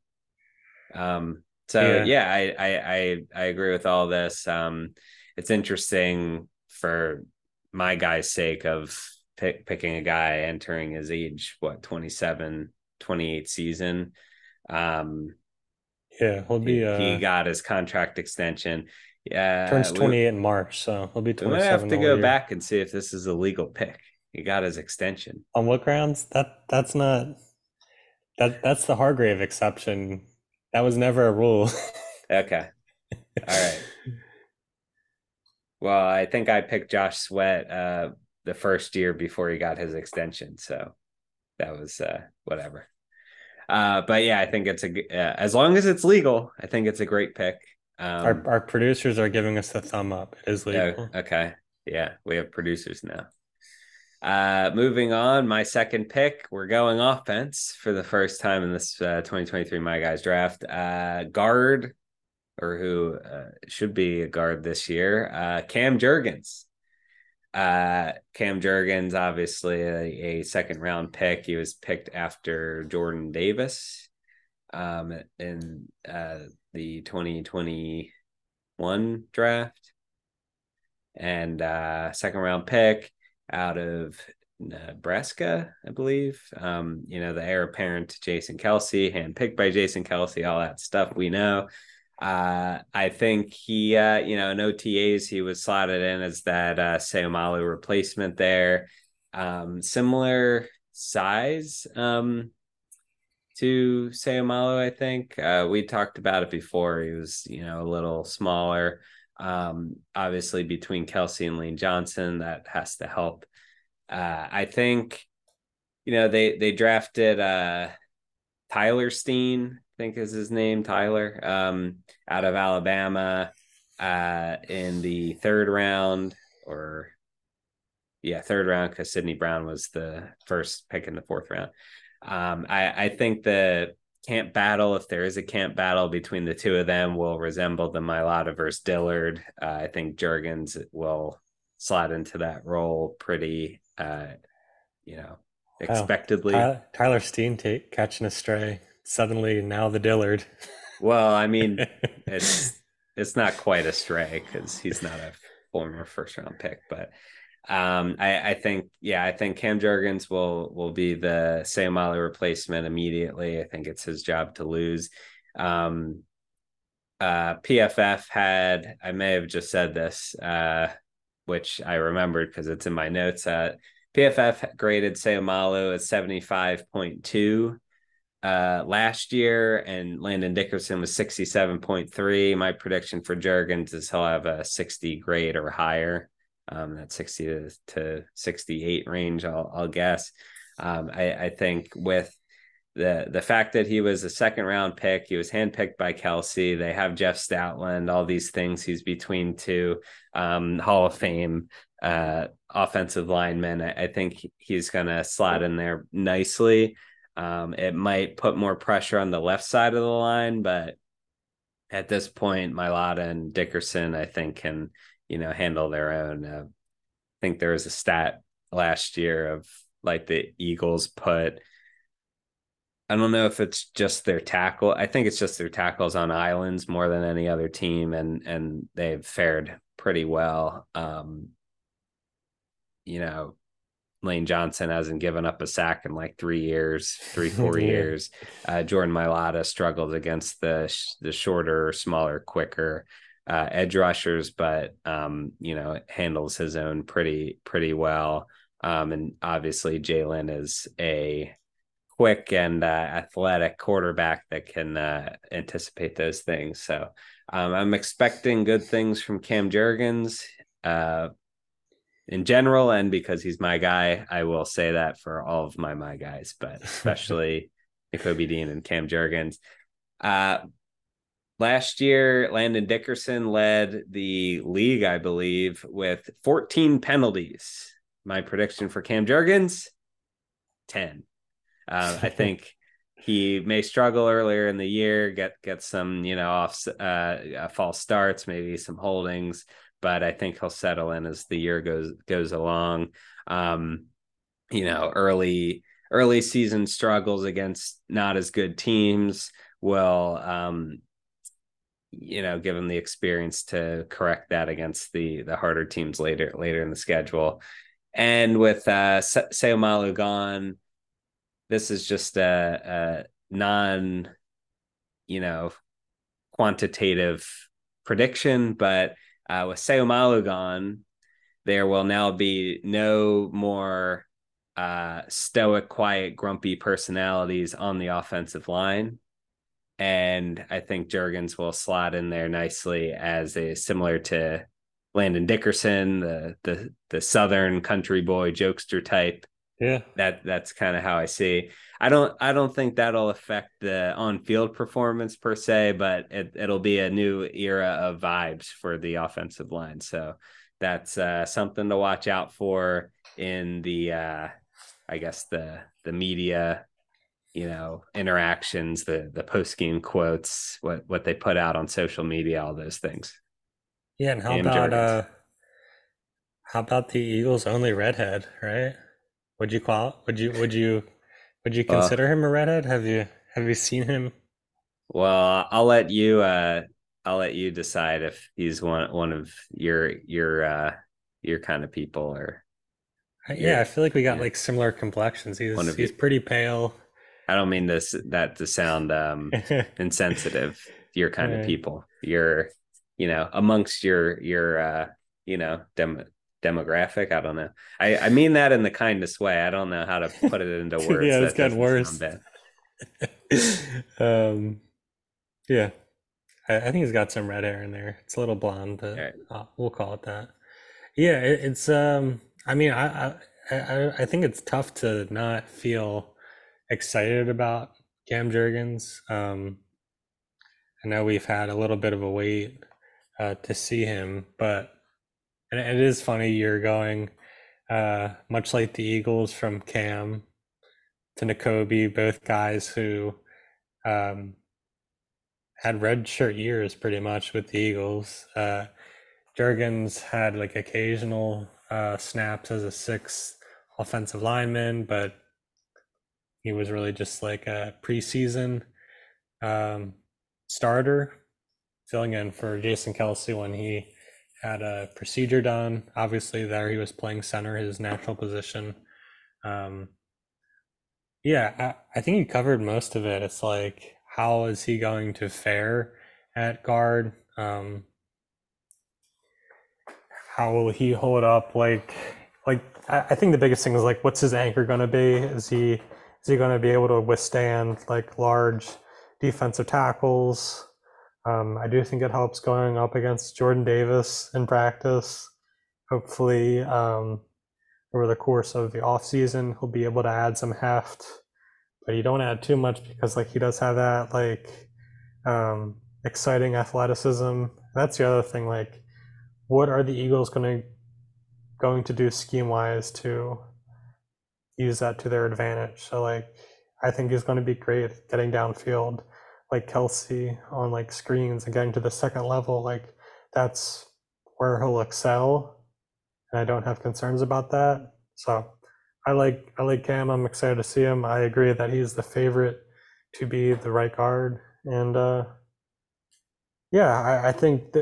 Um, so yeah, yeah I, I I I agree with all this. Um, it's interesting for my guy's sake of pick, picking a guy entering his age, what, 27, 28 season. Um, Yeah, he'll be. He, Uh, he got his contract extension. Yeah, turns we- 28 in March, so he'll be We 27. might have to go year. back and see if this is a legal pick. He got his extension. On what grounds? That that's not that that's the Hargrave exception. That was never a rule. Okay. All right. Well, I think I picked Josh Sweat uh the first year before he got his extension, so that was uh whatever. Uh but yeah, I think it's a uh, as long as it's legal, I think it's a great pick. Um Our our producers are giving us the thumb up. It is oh, legal. okay. Yeah, we have producers now. Uh moving on, my second pick, we're going offense for the first time in this uh 2023 My Guys draft. Uh guard or who uh, should be a guard this year, uh, Cam Jurgens. Uh, Cam Jurgens, obviously a, a, second round pick. He was picked after Jordan Davis um, in the 2021 draft. And second round pick out of Nebraska, I believe. Um, you know, the heir apparent to Jason Kelce, handpicked by Jason Kelce, all that stuff we know. Uh, I think he, uh, you know, in OTAs, he was slotted in as that uh, replacement there. Um, similar size um, to Seumalo, I think. Uh, we talked about it before. He was, you know, a little smaller. Um, obviously, between Kelce and Lane Johnson, that has to help. Uh, I think, you know, they they drafted uh, Tyler Steen I think is his name, Tyler, um, out of Alabama, uh, in the third round, or yeah, third round because Sydney Brown was the first pick in the fourth round. Um, I, I think the camp battle, if there is a camp battle between the two of them, will resemble the Mailata versus Dillard. Uh, I think Jurgens will slide into that role pretty, uh, you know, expectedly. Tyler, Tyler Steen take, catching a stray suddenly now the Dillard. Well, I mean, it's it's not quite a stray because he's not a former first round pick, but um, I, I think yeah, I think Cam Jurgens will will be the Seumalo replacement immediately. I think it's his job to lose. Um, uh, PFF had I may have just said this, uh, which I remembered because it's in my notes. Uh, PFF graded Seumalo at seventy five point two uh, last year, and Landon Dickerson was 67.3. My prediction for Jurgens is he'll have a 60 grade or higher. Um, that 60 to, to 68 range, I'll, I'll guess. Um, I, I think with the the fact that he was a second round pick, he was handpicked by Kelce. They have Jeff Stoutland, all these things. He's between two um, Hall of Fame uh, offensive linemen. I, I think he's going to slot in there nicely. Um, it might put more pressure on the left side of the line, but at this point, Mailata and Dickerson, I think, can you know handle their own. Uh, I think there was a stat last year of like the Eagles put. I don't know if it's just their tackle. I think it's just their tackles on islands more than any other team, and and they've fared pretty well. Um, you know, Lane Johnson hasn't given up a sack in like three years, three four Yeah. years. Uh, Jordan Mailata struggled against the sh- the shorter, smaller, quicker uh, edge rushers, but um, you know handles his own pretty pretty well. Um, and obviously Jalen is a quick and uh, athletic quarterback that can uh, anticipate those things. So um, I'm expecting good things from Cam Jurgens. Uh, in general and because he's my guy i will say that for all of my my guys but especially Nakobe dean and cam jurgens uh last year landon dickerson led the league i believe with 14 penalties my prediction for cam jurgens 10 uh, i think he may struggle earlier in the year get get some you know off uh false starts maybe some holdings but I think he'll settle in as the year goes goes along. Um, you know, early early season struggles against not as good teams will um, you know give him the experience to correct that against the the harder teams later later in the schedule. And with uh Seumalo gone, this is just a, a non, you know, quantitative prediction, but uh, with Seumalo gone, there will now be no more uh, stoic, quiet, grumpy personalities on the offensive line. And I think Jurgens will slot in there nicely as a similar to Landon Dickerson, the the the Southern country boy jokester type. Yeah, that that's kind of how I see. I don't I don't think that'll affect the on field performance per se, but it, it'll be a new era of vibes for the offensive line. So that's uh, something to watch out for in the uh, I guess the the media, you know, interactions, the the post game quotes, what what they put out on social media, all those things. Yeah, and how about uh how about the Eagles only redhead, right? Would you call would you would you would you consider him a redhead? Have you have you seen him? Well, I'll let you uh I'll let you decide if he's one one of your your uh your kind of people or yeah, I feel like we got yeah. like similar complexions. He's he's you. pretty pale. I don't mean this that to sound um insensitive. Your kind of people. You're you know amongst your your uh you know dem- demographic. I don't know. I I mean that in the kindest way. I don't know how to put it into words. yeah, it's gotten worse. um, yeah, I, I, think he's got some red hair in there. It's a little blonde, but right. uh, we'll call it that. Yeah, it, it's um I mean, I, I I think it's tough to not feel excited about Cam Jurgens. Um, I know we've had a little bit of a wait uh, to see him, but and it is funny you're going uh, much like the Eagles from Cam to Nakobe, both guys who um, had red shirt years pretty much with the Eagles. Uh, Jurgens had like occasional uh, snaps as a sixth offensive lineman, but he was really just like a preseason um, starter, filling in for Jason Kelce when he had a procedure done. Obviously, there he was playing center, his natural position. Um, yeah, I, I think you covered most of it. It's like, how is he going to fare at guard? Um, how will he hold up? Like, like I think the biggest thing is like, what's his anchor going to be? Is he is he going to be able to withstand like large defensive tackles? Um, I do think it helps going up against Jordan Davis in practice. Hopefully, um, over the course of the offseason, he'll be able to add some heft, but you don't add too much because like he does have that like um, exciting athleticism. That's the other thing. Like what are the Eagles going to going to do scheme wise to use that to their advantage? So like I think he's going to be great getting downfield, like Kelce on like screens and getting to the second level. Like that's where he'll excel, and I don't have concerns about that. So I like I like Cam. I'm excited to see him. I agree that he's the favorite to be the right guard, and uh, yeah, I, I think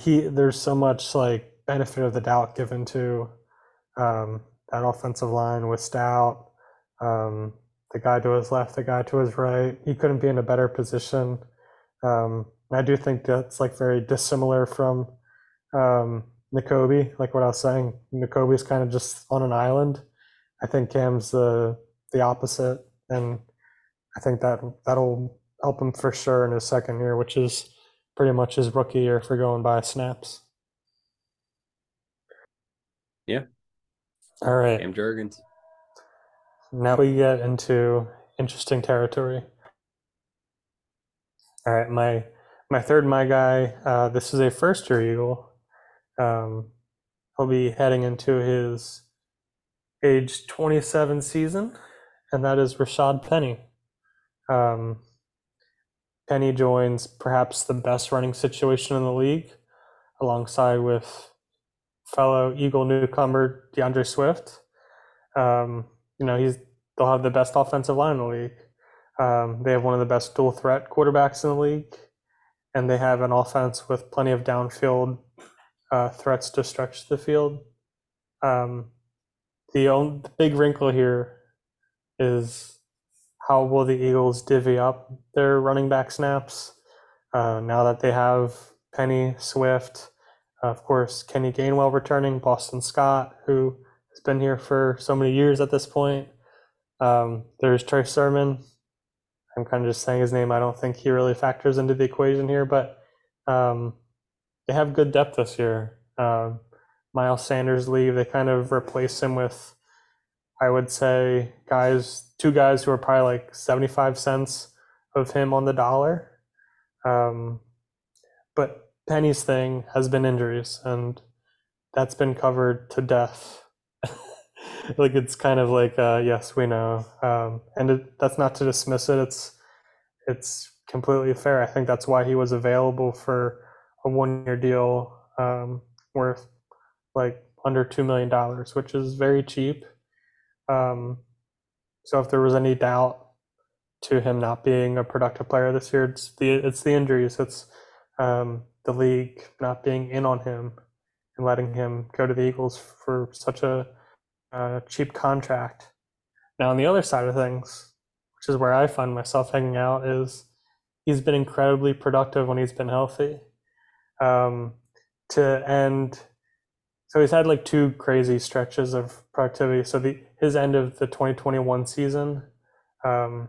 he there's so much like benefit of the doubt given to um, that offensive line with Stout, um, the guy to his left, the guy to his right. He couldn't be in a better position. Um, I do think that's like very dissimilar from um, Nakobe, like what I was saying. Nakobe's kind of just on an island. I think Cam's the the opposite, and I think that that'll help him for sure in his second year, which is pretty much his rookie year for going by snaps. Yeah. All right. Cam Jurgens. Now we get into interesting territory. All right, my my third my guy. Uh, this is a first year Eagle. Um, he'll be heading into his age 27 season, and that is Rashad Penny. Um, Penny joins perhaps the best running situation in the league, alongside with fellow Eagle newcomer D'Andre Swift. Um, you know, he's they'll have the best offensive line in the league. Um, they have one of the best dual threat quarterbacks in the league, and they have an offense with plenty of downfield uh, threats to stretch the field. Um, the, only, the big wrinkle here is how will the Eagles divvy up their running back snaps? Uh, now that they have Penny, Swift, of course, Kenny Gainwell returning, Boston Scott, who has been here for so many years at this point. Um, there's Trey Sermon. I'm kind of just saying his name. I don't think he really factors into the equation here, but um, they have good depth this year. Um, Miles Sanders leave. They kind of replace him with, I would say, guys, two guys who are probably like 75 cents of him on the dollar. Um, but Penny's thing has been injuries, and that's been covered to death. like it's kind of like, uh, yes, we know, um, and it, that's not to dismiss it. It's it's completely fair. I think that's why he was available for a one-year deal um, worth like under two million dollars, which is very cheap. Um, so if there was any doubt to him not being a productive player this year, it's the it's the injuries, it's um, the league not being in on him and letting him go to the Eagles for such a, a cheap contract. Now on the other side of things, which is where I find myself hanging out, is he's been incredibly productive when he's been healthy. Um, to end so he's had like two crazy stretches of productivity. So the his end of the 2021 season, um,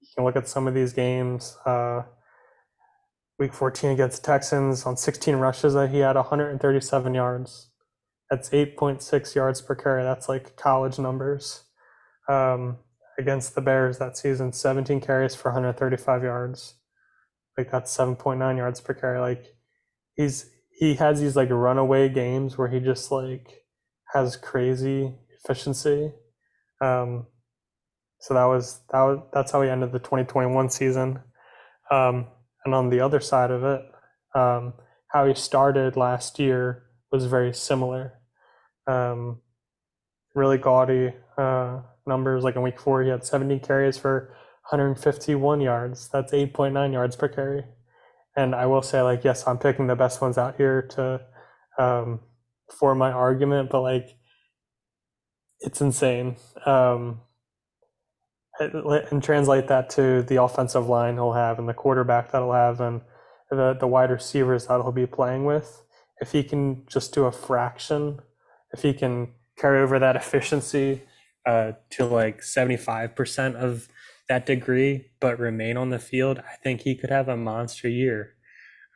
you can look at some of these games. Uh, week 14 against Texans on 16 rushes that he had 137 yards. That's 8.6 yards per carry. That's like college numbers. Um, against the Bears that season, 17 carries for 135 yards. Like that's 7.9 yards per carry. Like he's he has these like runaway games where he just like has crazy efficiency. Um, so that was that was that's how he ended the 2021 season. Um, and on the other side of it, um, how he started last year was very similar. Um, really gaudy uh, numbers. Like in week four, he had 17 carries for 151 yards. That's 8.9 yards per carry and I will say like yes, I'm picking the best ones out here to um, for my argument, but like it's insane. Um, and translate that to the offensive line he'll have and the quarterback that he'll have and the the wide receivers that he'll be playing with. If he can just do a fraction, if he can carry over that efficiency uh, to like 75% of that degree, but remain on the field, I think he could have a monster year.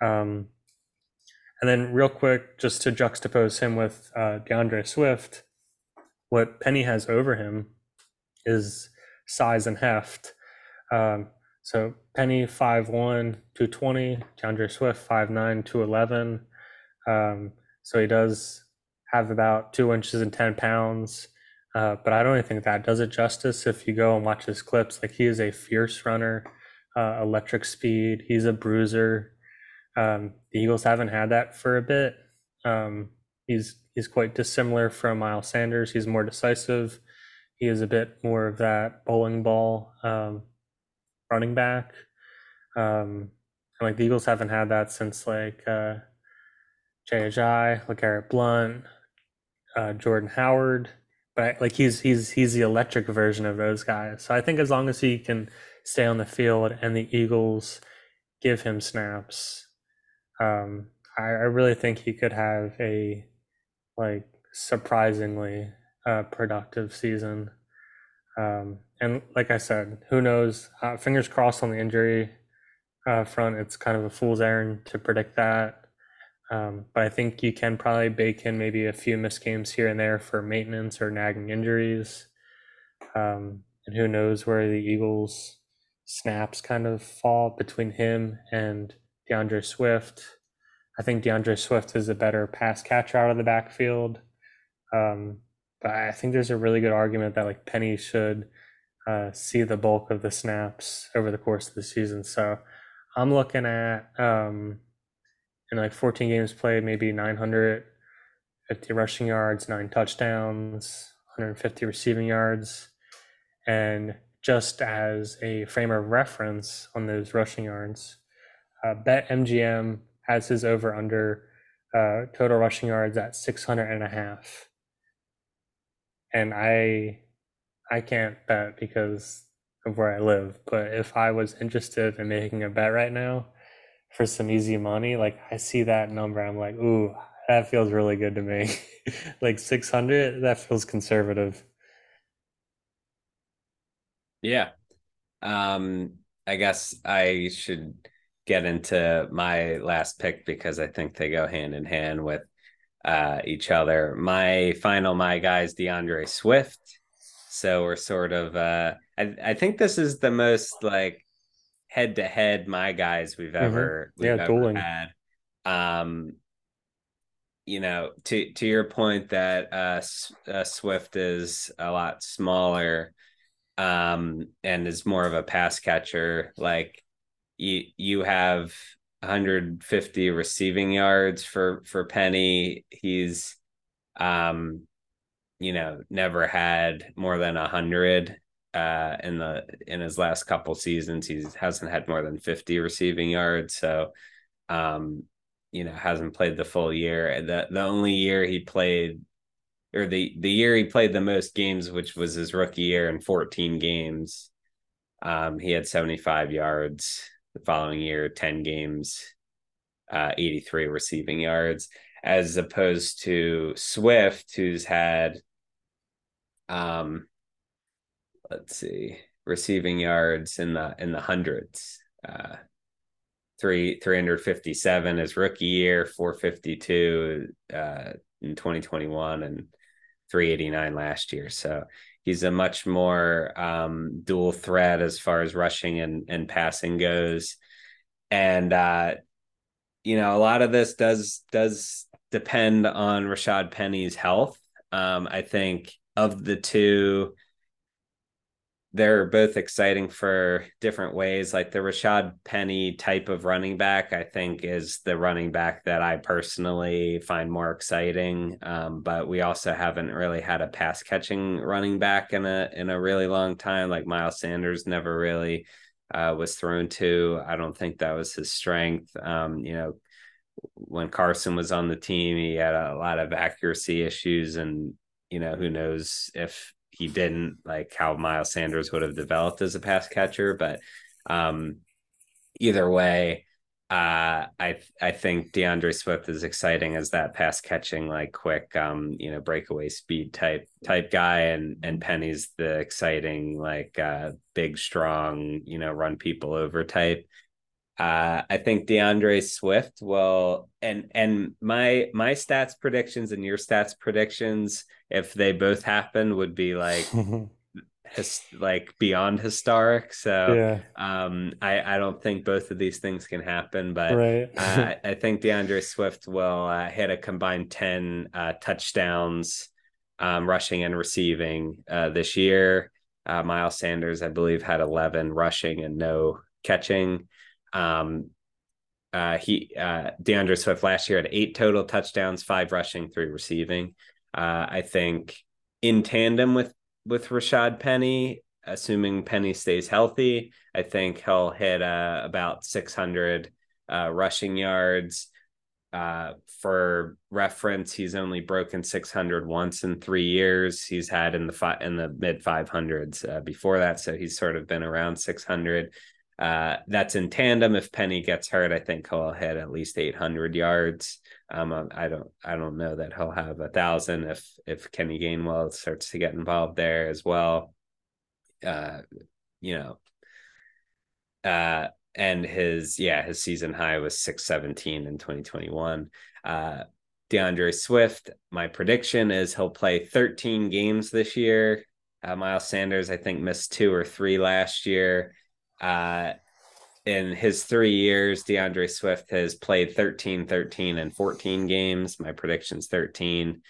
Um, and then, real quick, just to juxtapose him with uh, D'Andre Swift, what Penny has over him is size and heft. Um, so Penny 5'1, 220, D'Andre Swift 5'9, 211. Um, so he does have about two inches and 10 pounds. Uh, but I don't even think that does it justice. If you go and watch his clips, like he is a fierce runner, uh, electric speed. He's a bruiser. Um, the Eagles haven't had that for a bit. Um, he's he's quite dissimilar from Miles Sanders. He's more decisive. He is a bit more of that bowling ball um, running back. Um, and like the Eagles haven't had that since like uh, Ajayi, LeGarrette Blount, uh, Jordan Howard but like he's he's he's the electric version of those guys. So I think as long as he can stay on the field and the Eagles give him snaps, um, I, I really think he could have a like surprisingly uh, productive season. Um, and like I said, who knows? Uh, fingers crossed on the injury uh, front. It's kind of a fool's errand to predict that. Um, but I think you can probably bake in maybe a few missed games here and there for maintenance or nagging injuries. Um, and who knows where the Eagles' snaps kind of fall between him and D'Andre Swift. I think D'Andre Swift is a better pass catcher out of the backfield. Um, but I think there's a really good argument that like Penny should uh, see the bulk of the snaps over the course of the season. So I'm looking at um, in like 14 games played, maybe 950 rushing yards, nine touchdowns, 150 receiving yards. And just as a frame of reference on those rushing yards, uh, BetMGM has his over under uh, total rushing yards at 600 and a half. And I I can't bet because of where I live, but if I was interested in making a bet right now, for some easy money, like I see that number, I'm like, ooh, that feels really good to me. like 600, that feels conservative. Yeah. Um, I guess I should get into my last pick because I think they go hand in hand with uh, each other. My final, my guys, D'Andre Swift. So we're sort of, uh, I, I think this is the most like head to head my guys we've mm-hmm. ever, mm-hmm. we've yeah, ever had. Um, you know, to to your point that uh, uh, Swift is a lot smaller um, and is more of a pass catcher. Like you you have 150 receiving yards for for Penny. He's um you know never had more than a hundred uh in the in his last couple seasons. He hasn't had more than 50 receiving yards. So um you know hasn't played the full year. The the only year he played or the the year he played the most games which was his rookie year in 14 games um he had 75 yards the following year 10 games uh 83 receiving yards as opposed to Swift who's had um let's see receiving yards in the in the hundreds. Uh three 357 his rookie year 452 uh in 2021 and 389 last year. So he's a much more um, dual threat as far as rushing and, and passing goes. And uh, you know, a lot of this does does depend on Rashad Penny's health. Um, I think of the two, they're both exciting for different ways. Like the Rashad Penny type of running back, I think is the running back that I personally find more exciting. Um, but we also haven't really had a pass catching running back in a in a really long time. Like Miles Sanders never really uh, was thrown to. I don't think that was his strength. Um, you know, when Carson was on the team, he had a lot of accuracy issues, and you know who knows if he didn't like how Miles Sanders would have developed as a pass catcher. But um, either way, uh, I I think D'Andre Swift is exciting as that pass catching, like quick, um, you know, breakaway speed type type guy, and and Penny's the exciting, like uh, big, strong, you know, run people over type. Uh, I think D'Andre Swift will, and and my my stats predictions and your stats predictions, if they both happen, would be like his, like beyond historic. So yeah. um, I I don't think both of these things can happen, but right. uh, I think D'Andre Swift will uh, hit a combined ten uh, touchdowns, um, rushing and receiving uh, this year. Uh, Miles Sanders, I believe, had eleven rushing and no catching. Um, uh, he uh, D'Andre Swift last year had eight total touchdowns, five rushing, three receiving. Uh, I think in tandem with with Rashad Penny, assuming Penny stays healthy, I think he'll hit uh, about 600 uh, rushing yards. Uh, for reference, he's only broken 600 once in three years. He's had in the fi- in the mid 500s uh, before that, so he's sort of been around 600. Uh, that's in tandem. If Penny gets hurt, I think he'll hit at least 800 yards. Um, I don't, I don't know that he'll have a thousand if if Kenny Gainwell starts to get involved there as well. Uh, you know, uh, and his yeah, his season high was 617 in 2021. Uh, D'Andre Swift, my prediction is he'll play 13 games this year. Uh, Miles Sanders, I think, missed two or three last year. Uh, in his three years, D'Andre Swift has played 13, 13, and 14 games. My prediction's 13.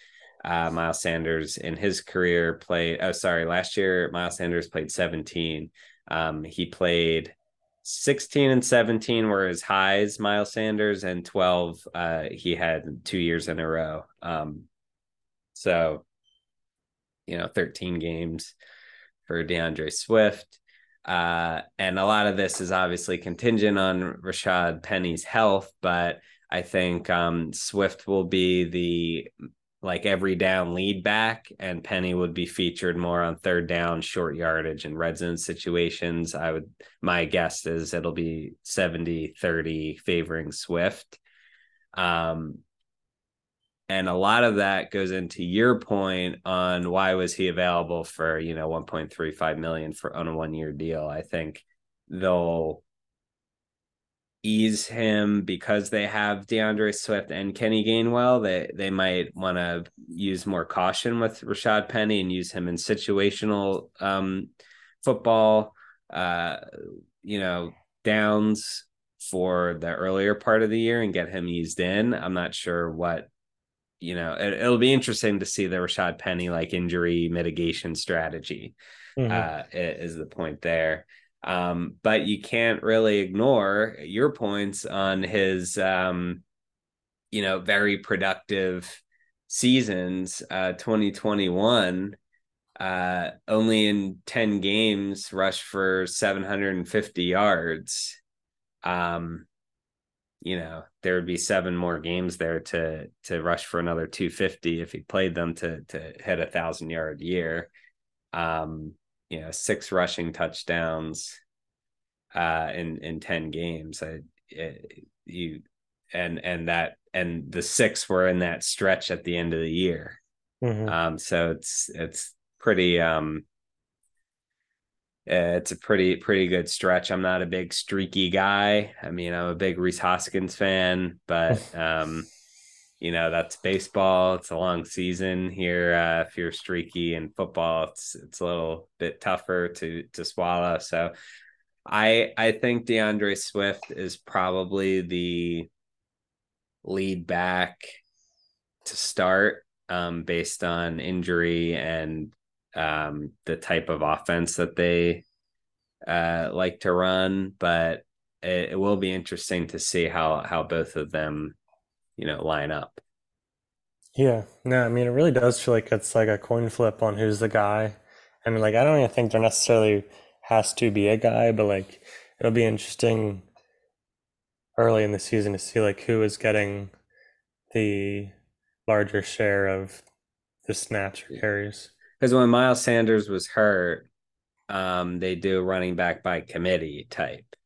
Uh, Miles Sanders in his career played, oh, sorry, last year, Miles Sanders played 17. Um, he played 16 and 17 were his highs, Miles Sanders, and 12, uh, he had two years in a row. Um, so, you know, 13 games for D'Andre Swift. Uh, and a lot of this is obviously contingent on Rashad Penny's health, but I think um, Swift will be the like every down lead back, and Penny would be featured more on third down, short yardage, and red zone situations. I would, my guess is it'll be 70 30 favoring Swift. Um, and a lot of that goes into your point on why was he available for you know 1.35 million for on a one year deal i think they'll ease him because they have D'Andre Swift and Kenny Gainwell. They they might want to use more caution with Rashad Penny and use him in situational um, football. Uh, you know, downs for the earlier part of the year and get him eased in. I'm not sure what you know. It, will be interesting to see the Rashad Penny like injury mitigation strategy. Mm-hmm. Uh, is the point there? Um, but you can't really ignore your points on his, um, you know, very productive seasons. Uh, 2021, uh, only in 10 games rushed for 750 yards. Um, you know, there would be seven more games there to to rush for another 250 if he played them to to hit a thousand yard year. Um, you know six rushing touchdowns uh in in 10 games I, it, you and and that and the six were in that stretch at the end of the year mm-hmm. um so it's it's pretty um it's a pretty pretty good stretch. I'm not a big streaky guy. I mean i'm a big Rhys Hoskins fan but um you know that's baseball. It's a long season here. Uh, if you're streaky in football it's it's a little bit tougher to to swallow. So i i think D'Andre Swift is probably the lead back to start um, based on injury and um, the type of offense that they uh, like to run but it, it will be interesting to see how how both of them you know line up. Yeah. No i mean it really does feel like it's like a coin flip on who's the guy. I mean like i don't even think there necessarily has to be a guy but like it'll be interesting early in the season to see like who is getting the larger share of the snaps or carries because when miles sanders was hurt um they do running back by committee type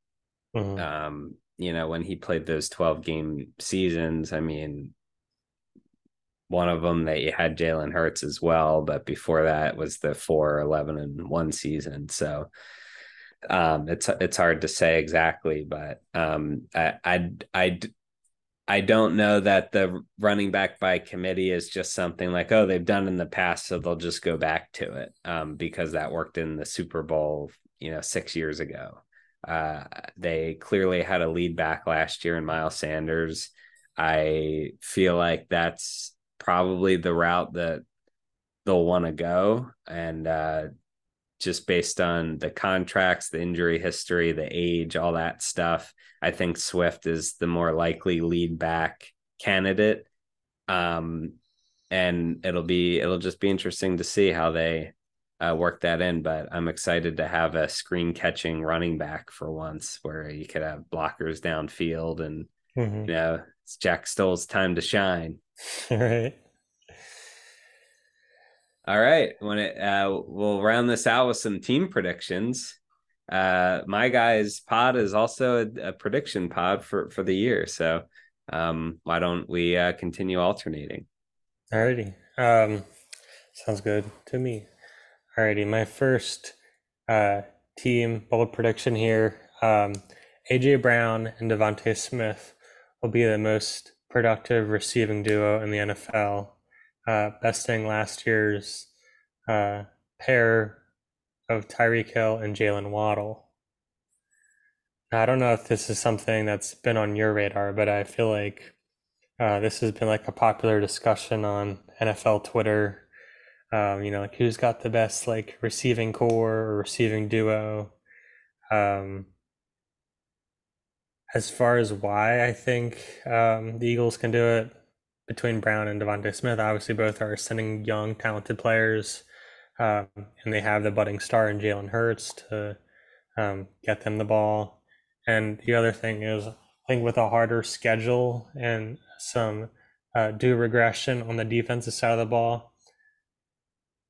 mm-hmm. um you know, when he played those 12 game seasons, I mean, one of them they had Jalen Hurts as well, but before that was the 4 11 and 1 season. So um it's it's hard to say exactly, but um I I I I don't know that the running back by committee is just something like, oh, they've done in the past, so they'll just go back to it um, because that worked in the Super Bowl, you know, six years ago. Uh, they clearly had a lead back last year in Miles Sanders. I feel like that's probably the route that they'll want to go. And uh, just based on the contracts, the injury history, the age, all that stuff, I think Swift is the more likely lead back candidate. Um, and it'll be it'll just be interesting to see how they uh, work that in. But I'm excited to have a screen catching running back for once, where you could have blockers downfield, and mm-hmm. you know it's Jack Stoll's time to shine. All right. All right. When it uh, we'll round this out with some team predictions. Uh, my guys pod is also a, a prediction pod for for the year. So um, why don't we uh, continue alternating? Alrighty. Um, sounds good to me. Alrighty, my first uh, team bold prediction here: um, AJ Brown and DeVonta Smith will be the most productive receiving duo in the NFL, uh, besting last year's uh, pair of Tyreek Hill and Jaylen Waddle. I don't know if this is something that's been on your radar, but I feel like uh, this has been like a popular discussion on NFL Twitter um, you know, like who's got the best like receiving core or receiving duo. Um, as far as why I think um, the Eagles can do it between Brown and DeVonta Smith, obviously both are sending young, talented players, um, and they have the budding star in Jalen Hurts to um, get them the ball. And the other thing is, I think with a harder schedule and some uh, do regression on the defensive side of the ball.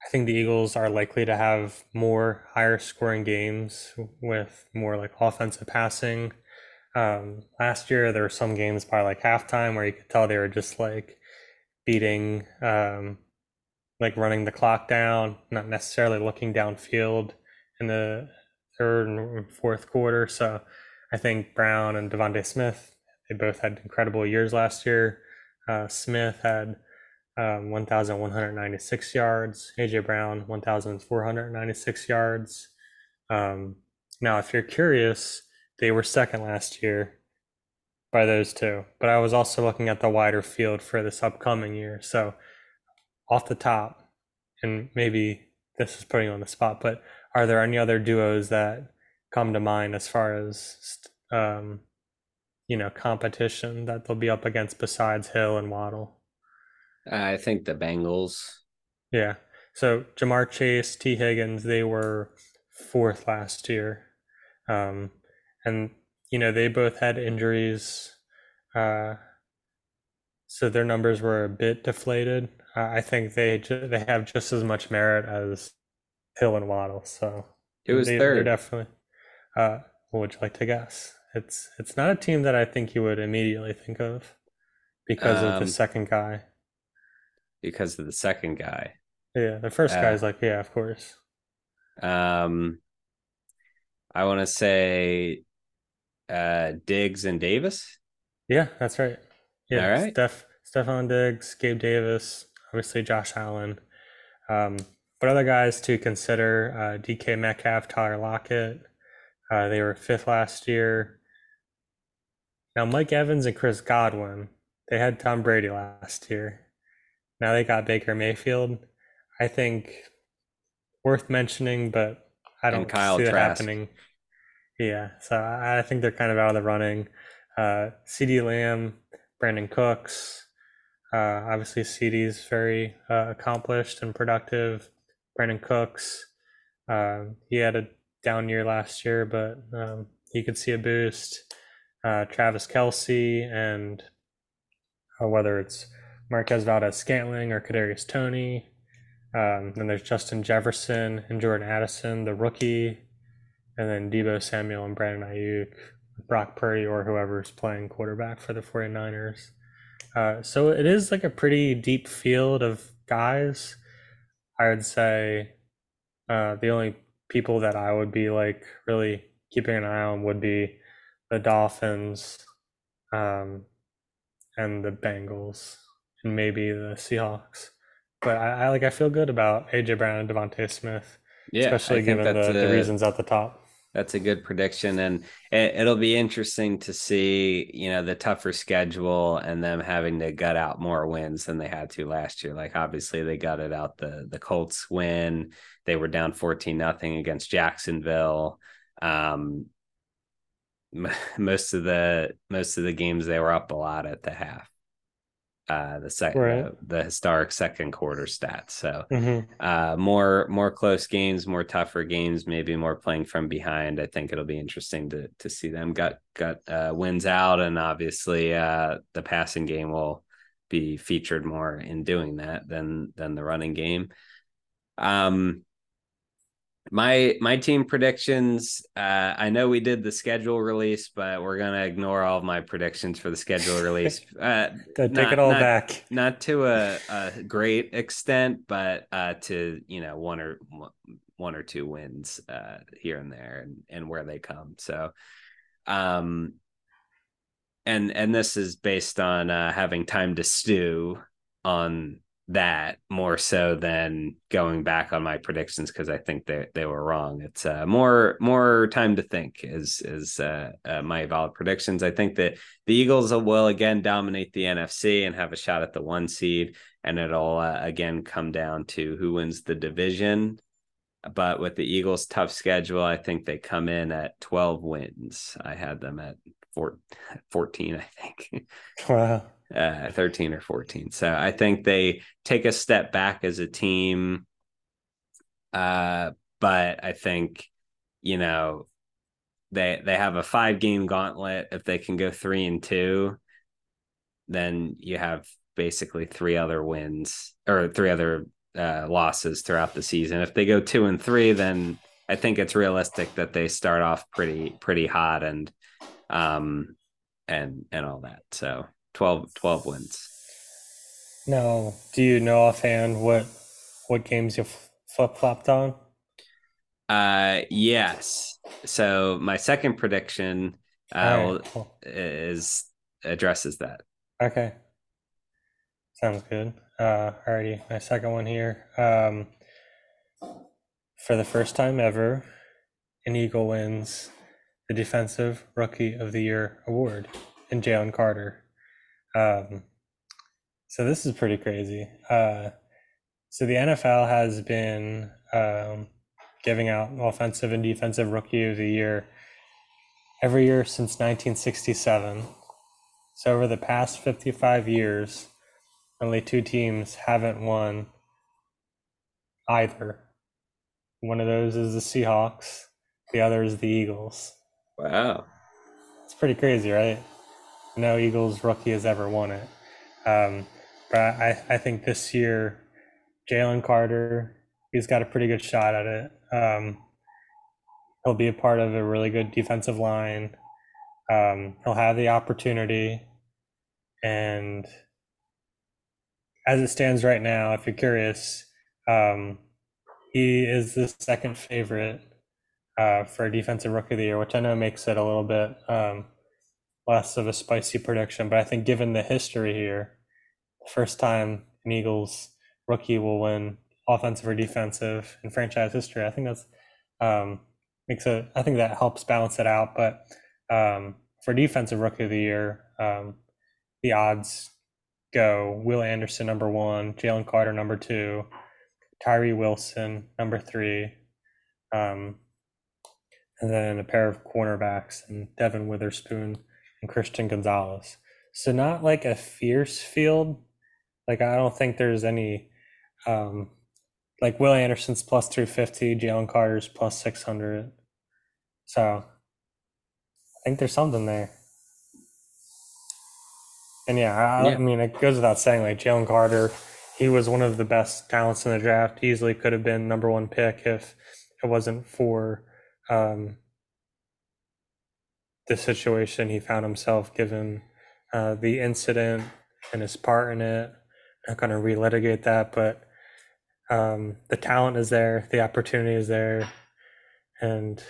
I think the Eagles are likely to have more higher scoring games with more like offensive passing. Um, last year, there were some games by like halftime where you could tell they were just like beating, um, like running the clock down, not necessarily looking downfield in the third and fourth quarter. So I think Brown and DeVonta Smith, they both had incredible years last year. Uh, Smith had um, 1,196 yards. AJ Brown, 1,496 yards. Um, now, if you're curious, they were second last year by those two. But I was also looking at the wider field for this upcoming year. So, off the top, and maybe this is putting you on the spot, but are there any other duos that come to mind as far as um, you know competition that they'll be up against besides Hill and Waddle? I think the Bengals. Yeah. So Ja'Marr Chase, Tee Higgins, they were fourth last year, um, and you know they both had injuries, uh, so their numbers were a bit deflated. Uh, I think they ju- they have just as much merit as Hill and Waddle. So it was they, 3rd definitely. Uh, what would you like to guess? It's it's not a team that I think you would immediately think of because um, of the um, second guy. Because of the second guy. Yeah, the first uh, guy's like, yeah, of course. Um, I want to say, uh, Diggs and Davis. Yeah, that's right. Yeah, all right. Steph, Stefon Diggs, Gabe Davis, obviously Josh Allen. Um, but other guys to consider: uh, DK Metcalf, Tyler Lockett. Uh, they were fifth last year. Now, Mike Evans and Chris Godwin, they had Tom Brady last year. Now they got Baker Mayfield. I think worth mentioning, but I don't see it happening. Yeah, so I think they're kind of out of the running. Uh, CeeDee Lamb, Brandin Cooks. Uh, obviously, CeeDee's very uh, accomplished and productive. Brandin Cooks, uh, he had a down year last year, but um, he could see a boost. Uh, Travis Kelce and uh, whether it's Marquez Valdes Scantling or Kadarius Toney. Um, then there's Justin Jefferson and Jordan Addison, the rookie, and then Deebo Samuel and Brandon Aiyuk, Brock Purdy, or whoever's playing quarterback for the 49ers. Uh, so it is like a pretty deep field of guys. I would say uh, the only people that I would be like really keeping an eye on would be the Dolphins, um, and the Bengals, and maybe the Seahawks. But I, I like I feel good about AJ Brown and DeVonta Smith, yeah, especially given the, a, the reasons at the top. That's a good prediction, and it, will be interesting to see, you know, the tougher schedule and them having to gut out more wins than they had to last year. Like obviously they gutted out the the Colts win. They were down fourteen nothing against Jacksonville. Um, most of the most of the games they were up a lot at the half uh the second right. uh, the historic second quarter stats so mm-hmm. uh more more close games more tougher games maybe more playing from behind i think it'll be interesting to to see them gut gut uh wins out and obviously uh the passing game will be featured more in doing that than than the running game um my my team predictions uh i know we did the schedule release but we're gonna ignore all of my predictions for the schedule release. Uh take not, it all not, back. not to a, a great extent but uh to you know one or one or two wins uh here and there and, and where they come. So um and and this is based on uh having time to stew on that more so than going back on my predictions because I think they they were wrong. It's uh, more more time to think is is uh, uh, my valid predictions. I think that the Eagles will again dominate the NFC and have a shot at the one seed, and it'll uh, again come down to who wins the division. But with the Eagles' tough schedule, I think they come in at 12 wins. I had them at four, 14, I think. Wow uh, 13 or 14. So I think they take a step back as a team. Uh, but I think, you know, they they have a five game gauntlet. If they can go three and two, then you have basically three other wins or three other uh, losses throughout the season. If they go two and three, then I think it's realistic that they start off pretty pretty hot and um and and all that. So 12, 12 wins. No, do you know offhand what what games you flip flopped on? Uh, yes. So my second prediction uh, right, cool. is addresses that. Okay. Sounds good. Uh, alrighty, my second one here. Um, for the first time ever, an Eagle wins the Defensive Rookie of the Year award in Jalen Carter. Um, so this is pretty crazy. Uh, so the NFL has been um, giving out offensive and defensive rookie of the year every year since 1967. So over the past 55 years, only two teams haven't won either. One of those is the Seahawks, the other is the Eagles. Wow. It's pretty crazy, right? No Eagles rookie has ever won it. Um, but I, I think this year, Jalen Carter, he's got a pretty good shot at it. Um, he'll be a part of a really good defensive line. Um, he'll have the opportunity. And as it stands right now, if you're curious, um, he is the second favorite uh, for defensive rookie of the year, which I know makes it a little bit um, less of a spicy prediction. But I think given the history here, first time an Eagles rookie will win offensive or defensive in franchise history. I think that's um, makes it. I think that helps balance it out. But um, for defensive rookie of the year, um, the odds go Will Anderson number one, Jalen Carter number two, Tyree Wilson number three, um, and then a pair of cornerbacks and Devon Witherspoon and Christian Gonzalez. So not like a fierce field. Like I don't think there's any um, like Will Anderson's plus 350, Jalen Carter's plus 600. So I think there's something there. And yeah, I, yeah. I mean, it goes without saying, like Jalen Carter, he was one of the best talents in the draft. Easily could have been number one pick if it wasn't for um, the situation he found himself given uh, the incident and his part in it. I'm not going to relitigate that, but um, the talent is there, the opportunity is there, and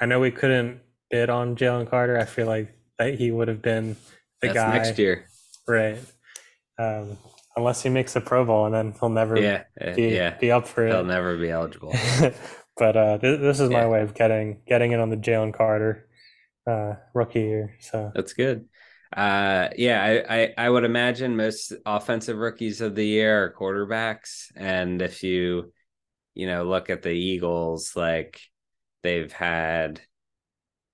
I know we couldn't bid on Jalen Carter. I feel like that he would have been the That's guy next year, right? Um, unless he makes a Pro Bowl, and then he'll never yeah, uh, be, yeah. be up for it. He'll never be eligible. but uh, this, this, is my yeah. way of getting getting it on the Jalen Carter uh, rookie year. So that's good. Uh, yeah, I, I, I would imagine most offensive rookies of the year are quarterbacks, and if you you know look at the Eagles, like they've had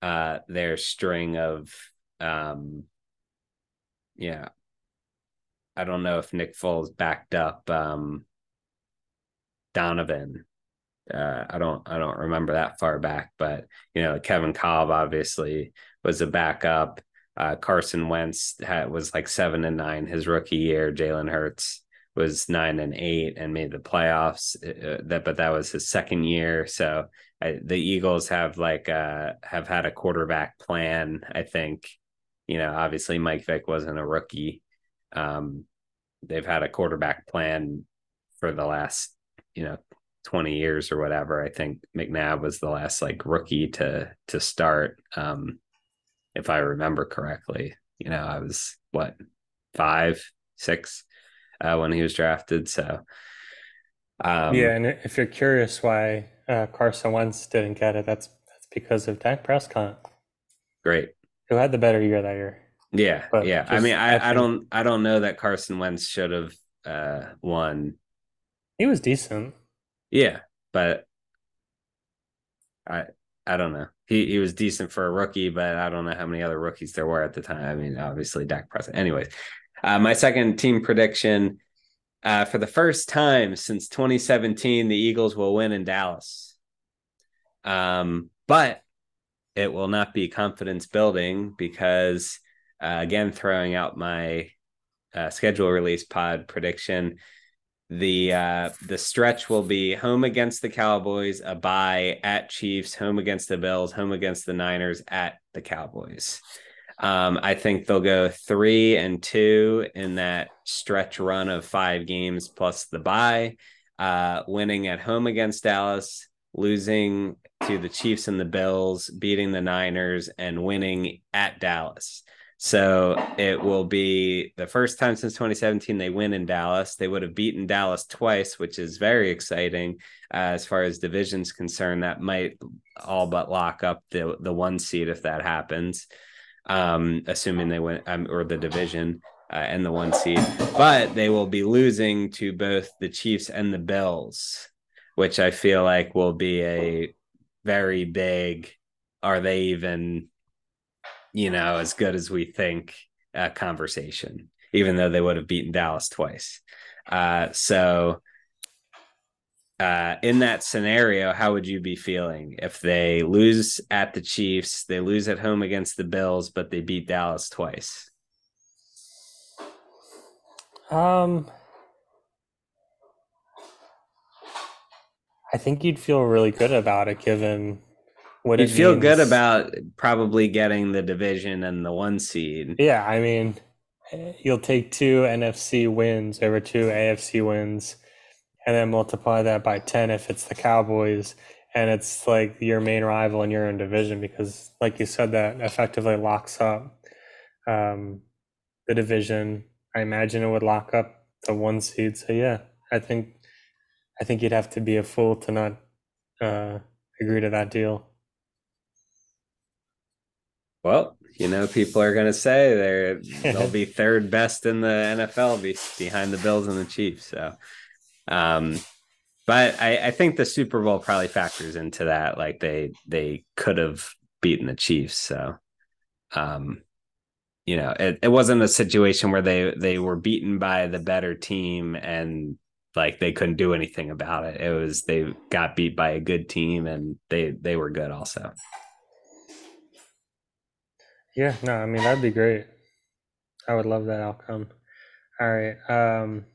uh their string of um yeah I don't know if Nick Foles backed up um Donovan. Uh, I don't I don't remember that far back, but you know Kevin Kolb obviously was a backup. Uh, Carson Wentz had, was like seven and nine his rookie year. Jalen Hurts was nine and eight and made the playoffs. Uh, uh, that, but that was his second year. So I, the Eagles have like uh, have had a quarterback plan. I think, you know, obviously Mike Vick wasn't a rookie. Um, they've had a quarterback plan for the last, you know, 20 years or whatever. I think McNabb was the last like rookie to to start. Um, if I remember correctly. You know, I was what five, six uh, when he was drafted. So, um, yeah, and if you're curious why uh, Carson Wentz didn't get it, that's that's because of Dak Prescott. Great. Who had the better year that year? Yeah, but yeah. I mean, I, I, I don't I don't know that Carson Wentz should have uh, won. He was decent. Yeah, but I I don't know. He he was decent for a rookie, but I don't know how many other rookies there were at the time. I mean, obviously Dak Prescott. Anyways, uh, my second team prediction uh, for the first time since 2017, the Eagles will win in Dallas. Um, but it will not be confidence building because, uh, again, throwing out my uh, schedule release pod prediction. The uh, the stretch will be home against the Cowboys, a bye at Chiefs, home against the Bills, home against the Niners, at the Cowboys. Um, I think they'll go three and two in that stretch run of five games plus the bye, uh, winning at home against Dallas, losing to the Chiefs and the Bills, beating the Niners, and winning at Dallas. So it will be the first time since 2017 they win in Dallas. They would have beaten Dallas twice, which is very exciting uh, as far as division's concerned. That might all but lock up the the one seed if that happens, um, assuming they win um, or the division uh, and the one seed. But they will be losing to both the Chiefs and the Bills, which I feel like will be a very big. Are they even? You know, as good as we think uh, conversation, even though they would have beaten Dallas twice. Uh, so, uh, in that scenario, how would you be feeling if they lose at the Chiefs, they lose at home against the Bills, but they beat Dallas twice? Um, I think you'd feel really good about it given what you feel means. good about probably getting the division and the one seed. Yeah, I mean, you'll take two NFC wins over two AFC wins, and then multiply that by ten if it's the Cowboys, and it's like your main rival in your own division because, like you said, that effectively locks up um, the division. I imagine it would lock up the one seed. So yeah, I think I think you'd have to be a fool to not uh, agree to that deal. Well, you know, people are going to say they're they'll be third best in the NFL be, behind the Bills and the Chiefs. So, um, but I, I think the Super Bowl probably factors into that. Like they they could have beaten the Chiefs. So, um, you know, it, it wasn't a situation where they they were beaten by the better team and like they couldn't do anything about it. It was they got beat by a good team and they they were good also. Yeah, no, I mean that'd be great. I would love that outcome. All right. Um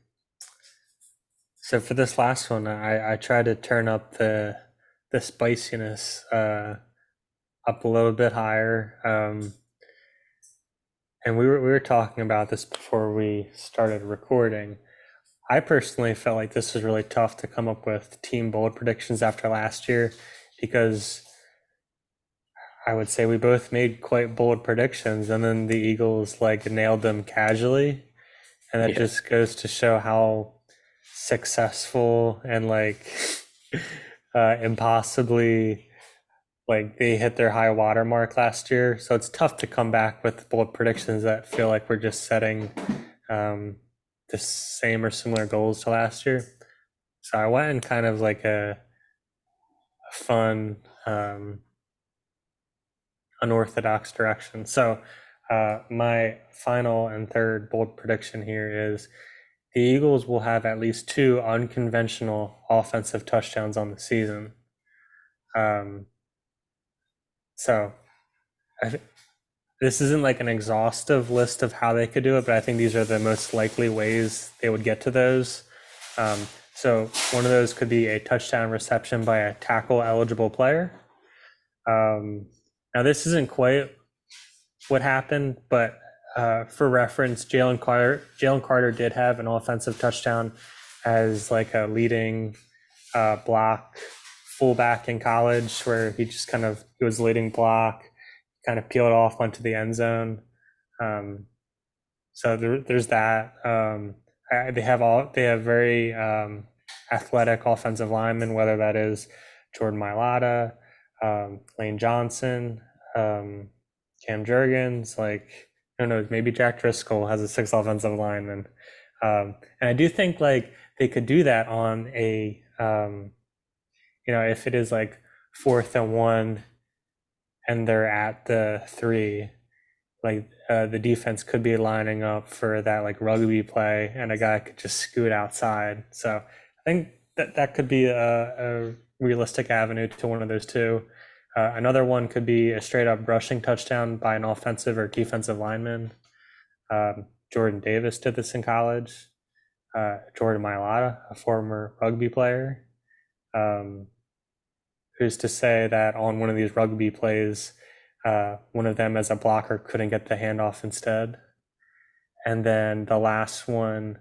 so for this last one, I I try to turn up the the spiciness uh up a little bit higher. Um and we were we were talking about this before we started recording. I personally felt like this was really tough to come up with team bold predictions after last year because I would say we both made quite bold predictions, and then the Eagles like nailed them casually, and that yeah. just goes to show how successful and like uh, impossibly like they hit their high water mark last year. So it's tough to come back with bold predictions that feel like we're just setting um, the same or similar goals to last year. So I went in kind of like a, a fun. Um, unorthodox direction. So, uh, my final and third bold prediction here is the Eagles will have at least two unconventional offensive touchdowns on the season. Um, so, th- this isn't like an exhaustive list of how they could do it, but I think these are the most likely ways they would get to those. Um, so, one of those could be a touchdown reception by a tackle eligible player. Um, now, this isn't quite what happened, but uh, for reference, Jalen Carter, Jalen Carter did have an offensive touchdown as like a leading uh, block fullback in college, where he just kind of he was leading block, kind of peeled off onto the end zone. Um, so there, there's that. Um, I, they have all they have very um, athletic offensive linemen, whether that is Jordan Mailata, um, Lane Johnson, um, Cam Jurgens, like I don't know, maybe Jack Driscoll has a six offensive lineman, um, and I do think like they could do that on a, um, you know, if it is like fourth and one, and they're at the three, like uh, the defense could be lining up for that like rugby play, and a guy could just scoot outside. So I think that that could be a, a realistic avenue to one of those two. Uh, another one could be a straight up rushing touchdown by an offensive or defensive lineman. Um, Jordan Davis did this in college. Uh, Jordan Mailata, a former rugby player, um, who's to say that on one of these rugby plays, uh, one of them as a blocker couldn't get the handoff instead. And then the last one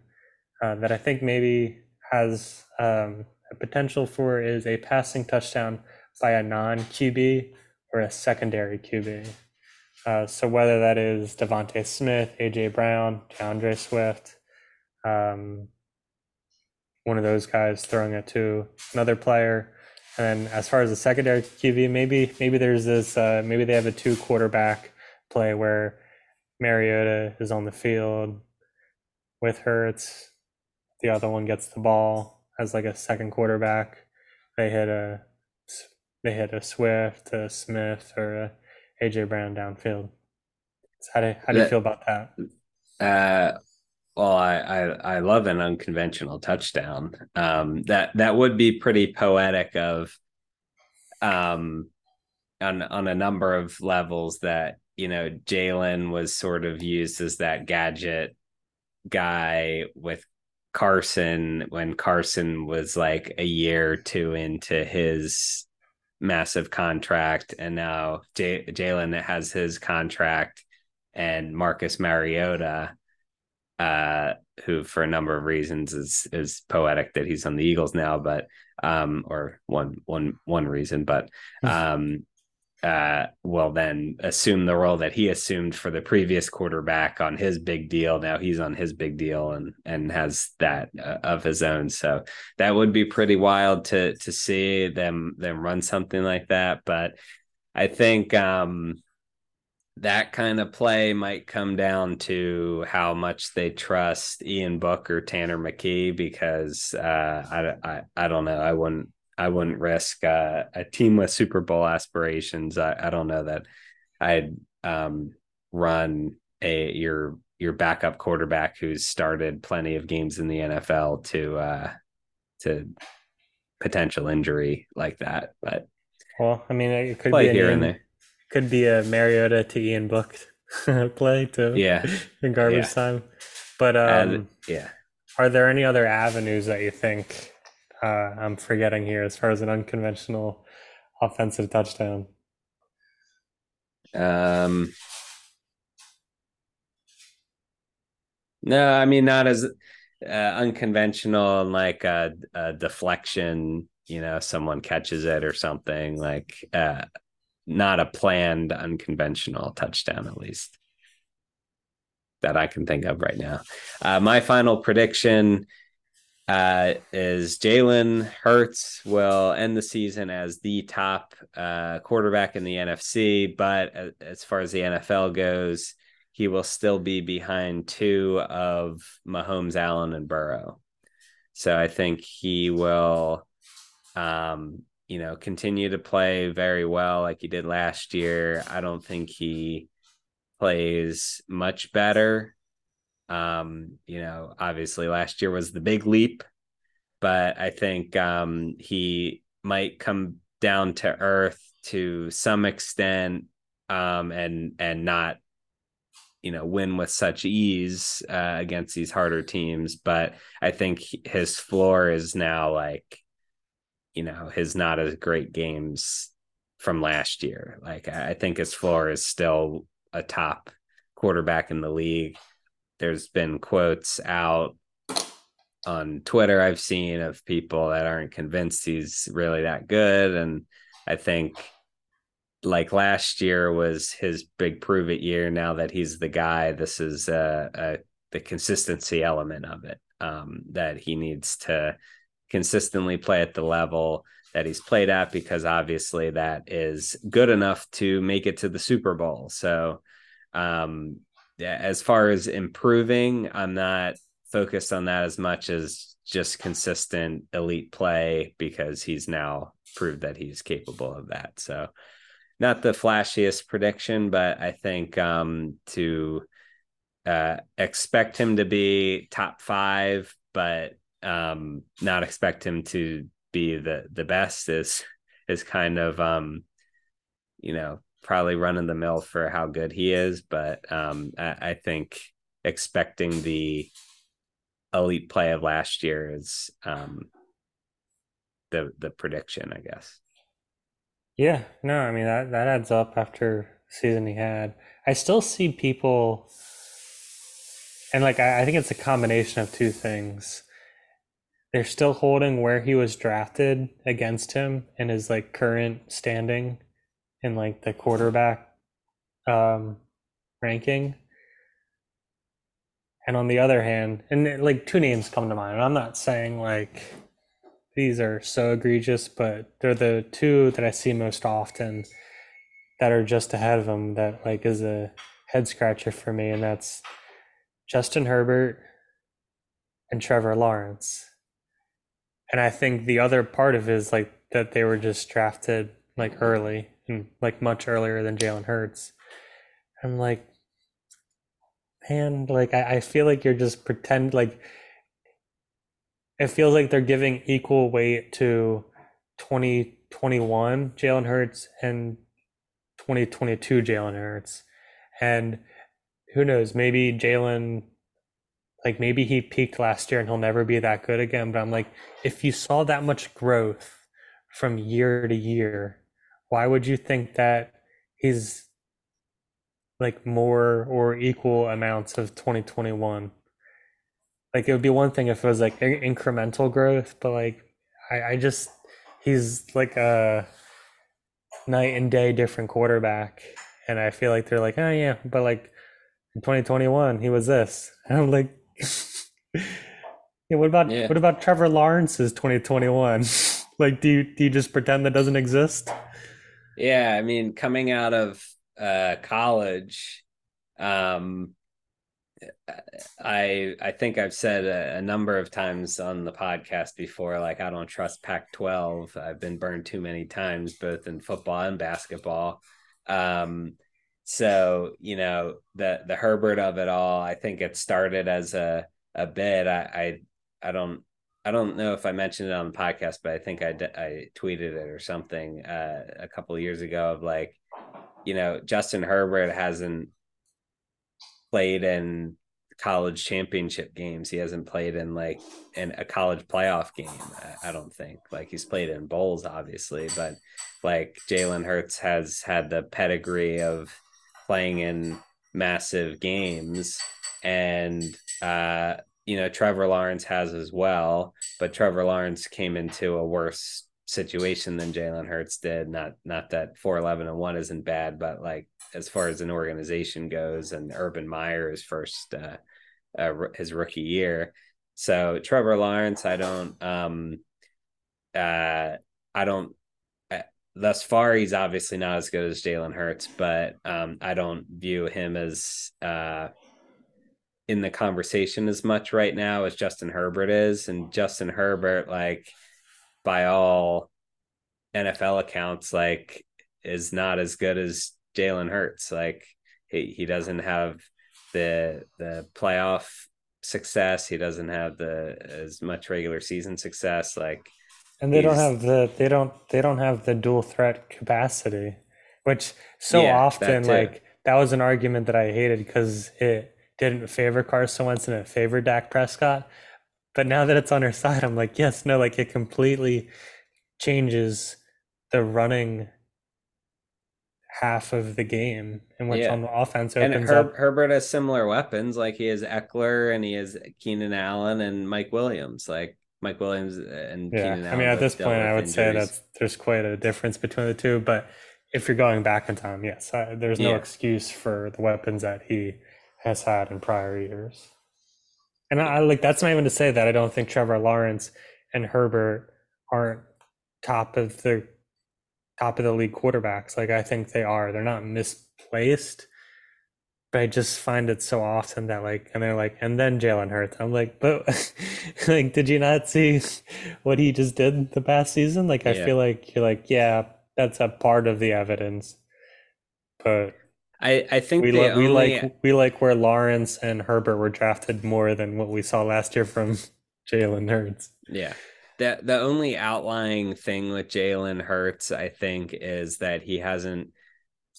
uh, that I think maybe has um, potential for is a passing touchdown by a non QB or a secondary QB. Uh, so whether that is DeVonta Smith, AJ Brown, D'Andre Swift, um, one of those guys throwing it to another player. And as far as the secondary QB, maybe maybe there's this uh, maybe they have a two quarterback play where Mariota is on the field with Hurts. The other one gets the ball as like a second quarterback. They hit a they hit a Swift, a Smith, or a AJ Brown downfield. So how do how do you feel about that? Uh, well, I, I, I love an unconventional touchdown. Um, that that would be pretty poetic of, um, on on a number of levels. That you know, Jalen was sort of used as that gadget guy with Carson when Carson was like a year or two into his massive contract, and now J- Jalen has his contract, and Marcus Mariota uh, who for a number of reasons is is poetic that he's on the Eagles now, but um, or one one one reason, but um, uh, will then assume the role that he assumed for the previous quarterback on his big deal. Now he's on his big deal and and has that uh, of his own. So that would be pretty wild to to see them them run something like that. But I think um, that kind of play might come down to how much they trust Ian Book or Tanner McKee because uh, I, I I don't know I wouldn't I wouldn't risk uh, a team with Super Bowl aspirations. I, I don't know that I'd um, run a your your backup quarterback who's started plenty of games in the NFL to uh, to potential injury like that. But well, I mean, it could be here and there could be a Mariota to Ian Book play too. Yeah, in garbage yeah. time. But um, yeah, are there any other avenues that you think uh, I'm forgetting here as far as an unconventional offensive touchdown? Um, no, I mean not as uh, unconventional and like a, a, deflection. You know, someone catches it or something like. Uh, not a planned unconventional touchdown, at least that I can think of right now. Uh, my final prediction uh, is Jalen Hurts will end the season as the top uh, quarterback in the NFC, but as far as the NFL goes, he will still be behind two of Mahomes, Allen, and Burrow. So I think he will um, you know, continue to play very well like he did last year. I don't think he plays much better. Um, you know, obviously last year was the big leap, but I think um, he might come down to earth to some extent um, and and not you know win with such ease uh, against these harder teams but i think his floor is now like you know his not as great games from last year. Like I think his floor is still a top quarterback in the league. There's been quotes out on Twitter I've seen of people that aren't convinced he's really that good. And I think like last year was his big prove it year. Now that he's the guy, this is a, a the consistency element of it um, that he needs to consistently play at the level that he's played at because obviously that is good enough to make it to the Super Bowl. So, um, as far as improving, I'm not focused on that as much as just consistent elite play because he's now proved that he's capable of that. So, not the flashiest prediction, but I think um, to uh, expect him to be top five, but um, not expect him to be the the best is is kind of um, you know probably run in the mill for how good he is, but um, I, I think expecting the elite play of last year is um, the the prediction, I guess. Yeah, no, I mean that that adds up after season he had. I still see people, and like I, I think it's a combination of two things. They're still holding where he was drafted against him and his like current standing in like the quarterback um, ranking. And on the other hand, and like two names come to mind. I'm not saying like these are so egregious, but they're the two that I see most often that are just ahead of them that like is a head scratcher for me, and that's Justin Herbert and Trevor Lawrence. And I think the other part of it is like that they were just drafted like early Mm, like much earlier than Jalen Hurts. I'm like, man, like I, I feel like you're just pretend like it feels like they're giving equal weight to 2021 Jalen Hurts and 2022 Jalen Hurts. And who knows, maybe Jalen, like maybe he peaked last year and he'll never be that good again. But I'm like, if you saw that much growth from year to year, why would you think that he's like more or equal amounts of 2021? like it would be one thing if it was like incremental growth, but like I, I just he's like a night and day different quarterback, and I feel like they're like, oh yeah, but like in 2021 he was this, and I'm like, yeah, what about yeah. what about Trevor Lawrence's 2021? like, do you do you just pretend that doesn't exist? Yeah, I mean, coming out of uh, college, um, I I think I've said a, a, number of times on the podcast before, like I don't trust Pac-12. I've been burned too many times, both in football and basketball. Um, so you know the the Herbert of it all. I think it started as a a bit. I I, I don't I don't know if I mentioned it on the podcast, but I think I I tweeted it or something uh, a couple of years ago of like, you know, Justin Herbert hasn't played in college championship games. He hasn't played in like in a college playoff game. I don't think like he's played in bowls, obviously, but like Jalen Hurts has had the pedigree of playing in massive games, and uh, you know Trevor Lawrence has as well. But Trevor Lawrence came into a worse situation than Jalen Hurts did. Not not that four eleven and one isn't bad, but like as far as an organization goes, and Urban Meyer's first uh, uh, his rookie year. So Trevor Lawrence, I don't, um, uh, I don't. Uh, thus far, he's obviously not as good as Jalen Hurts, but um, I don't view him as uh, in the conversation as much right now as Justin Herbert is. And Justin Herbert, like by all NFL accounts, like is not as good as Jalen Hurts. Like he, he doesn't have the the playoff success. He doesn't have the as much regular season success. Like and they don't have the they don't they don't have the dual threat capacity, which so yeah, often that like that was an argument that I hated because it didn't favor Carson Wentz and it favored Dak Prescott. But now that it's on her side, I'm like, yes, no, like it completely changes the running half of the game and what's yeah. on the offense opens and Her- up. Herbert has similar weapons, like he has Ekeler and he has Keenan Allen and Mike Williams. Like Mike Williams and yeah. Keenan I mean, at this point, I would injuries. say that there's quite a difference between the two. But if you're going back in time, yes, I, there's no yeah. excuse for the weapons that he has had in prior years. And I like that's not even to say that I don't think Trevor Lawrence and Herbert aren't top of the top of the league quarterbacks. Like I think they are. They're not misplaced. But I just find it so often that like and they're like, and then Jalen Hurts. I'm like, but like did you not see what he just did the past season? Like I yeah. feel like you're like, yeah, that's a part of the evidence. But I, I think we, only... we like we like where Lawrence and Herbert were drafted more than what we saw last year from Jalen Hurts. Yeah the the only outlying thing with Jalen Hurts, I think, is that he hasn't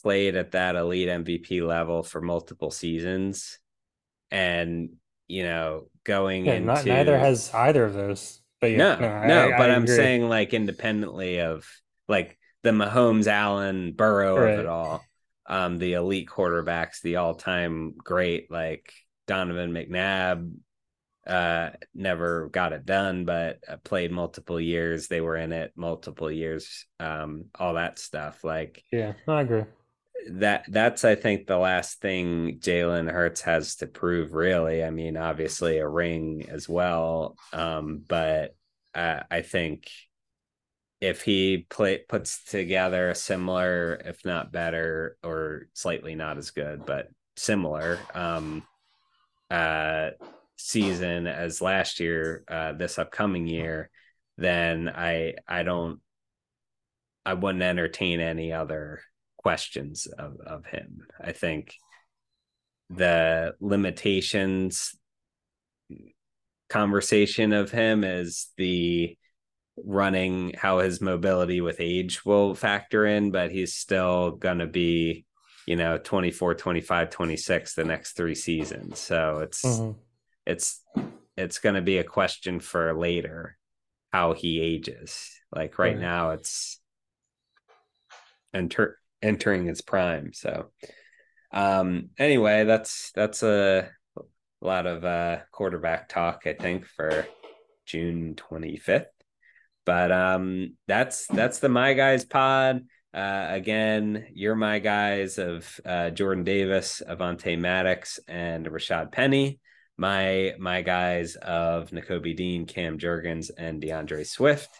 played at that elite MVP level for multiple seasons. and you know going Yeah, into not, neither has either of those. But yeah, no, no, no, I but I'm saying like independently of like the Mahomes, Allen, Burrow of it all, um, the elite quarterbacks, the all-time great like Donovan McNabb, uh, never got it done, but uh, played multiple years. They were in it multiple years, um, all that stuff. Like Yeah, I agree. that that's I think the last thing Jalen Hurts has to prove really. I mean, obviously a ring as well. Um, but uh, I think if he play puts together a similar, if not better, or slightly not as good, but similar um uh season as last year, uh this upcoming year, then I I don't I wouldn't entertain any other questions of, of him. I think the limitations conversation of him is the running how his mobility with age will factor in but he's still going to be you know 24 25 26 the next three seasons so it's Mhm. it's it's going to be a question for later how he ages like right Right. now it's enter entering its prime so um anyway that's that's a lot of uh quarterback talk i think for june 25th but um that's that's the my guys pod uh again you're my guys of uh jordan davis Avonte Maddox and Rashaad Penny my my guys of Nakobe Dean, Cam Jurgens, and D'Andre Swift,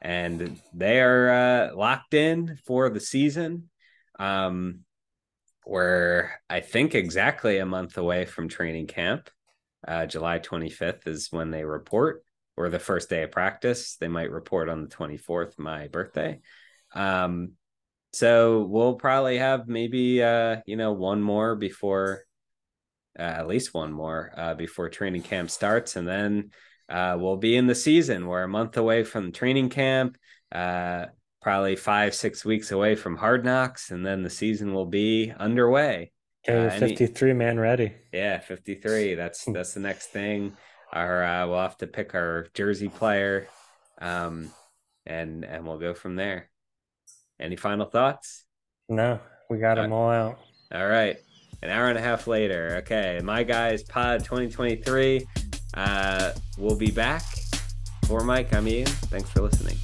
and they are uh, locked in for the season. Um, we're I think exactly a month away from training camp. Uh, July 25th is when they report, or the first day of practice. They might report on the 24th, my birthday. Um, so we'll probably have maybe uh, you know one more before uh, at least one more uh, before training camp starts, and then uh, we'll be in the season. We're a month away from training camp, uh, probably five six weeks away from Hard Knocks, and then the season will be underway. Okay, Uh, any- 53 man ready. Yeah, fifty three. That's that's the next thing. Our uh, we'll have to pick our jersey player, um, and and we'll go from there. Any final thoughts? No, we got Uh, them all out. All right. An hour and a half later. Okay. My guys, Pod 2023. Uh, we'll be back. For Mike, I'm Ian. Thanks for listening.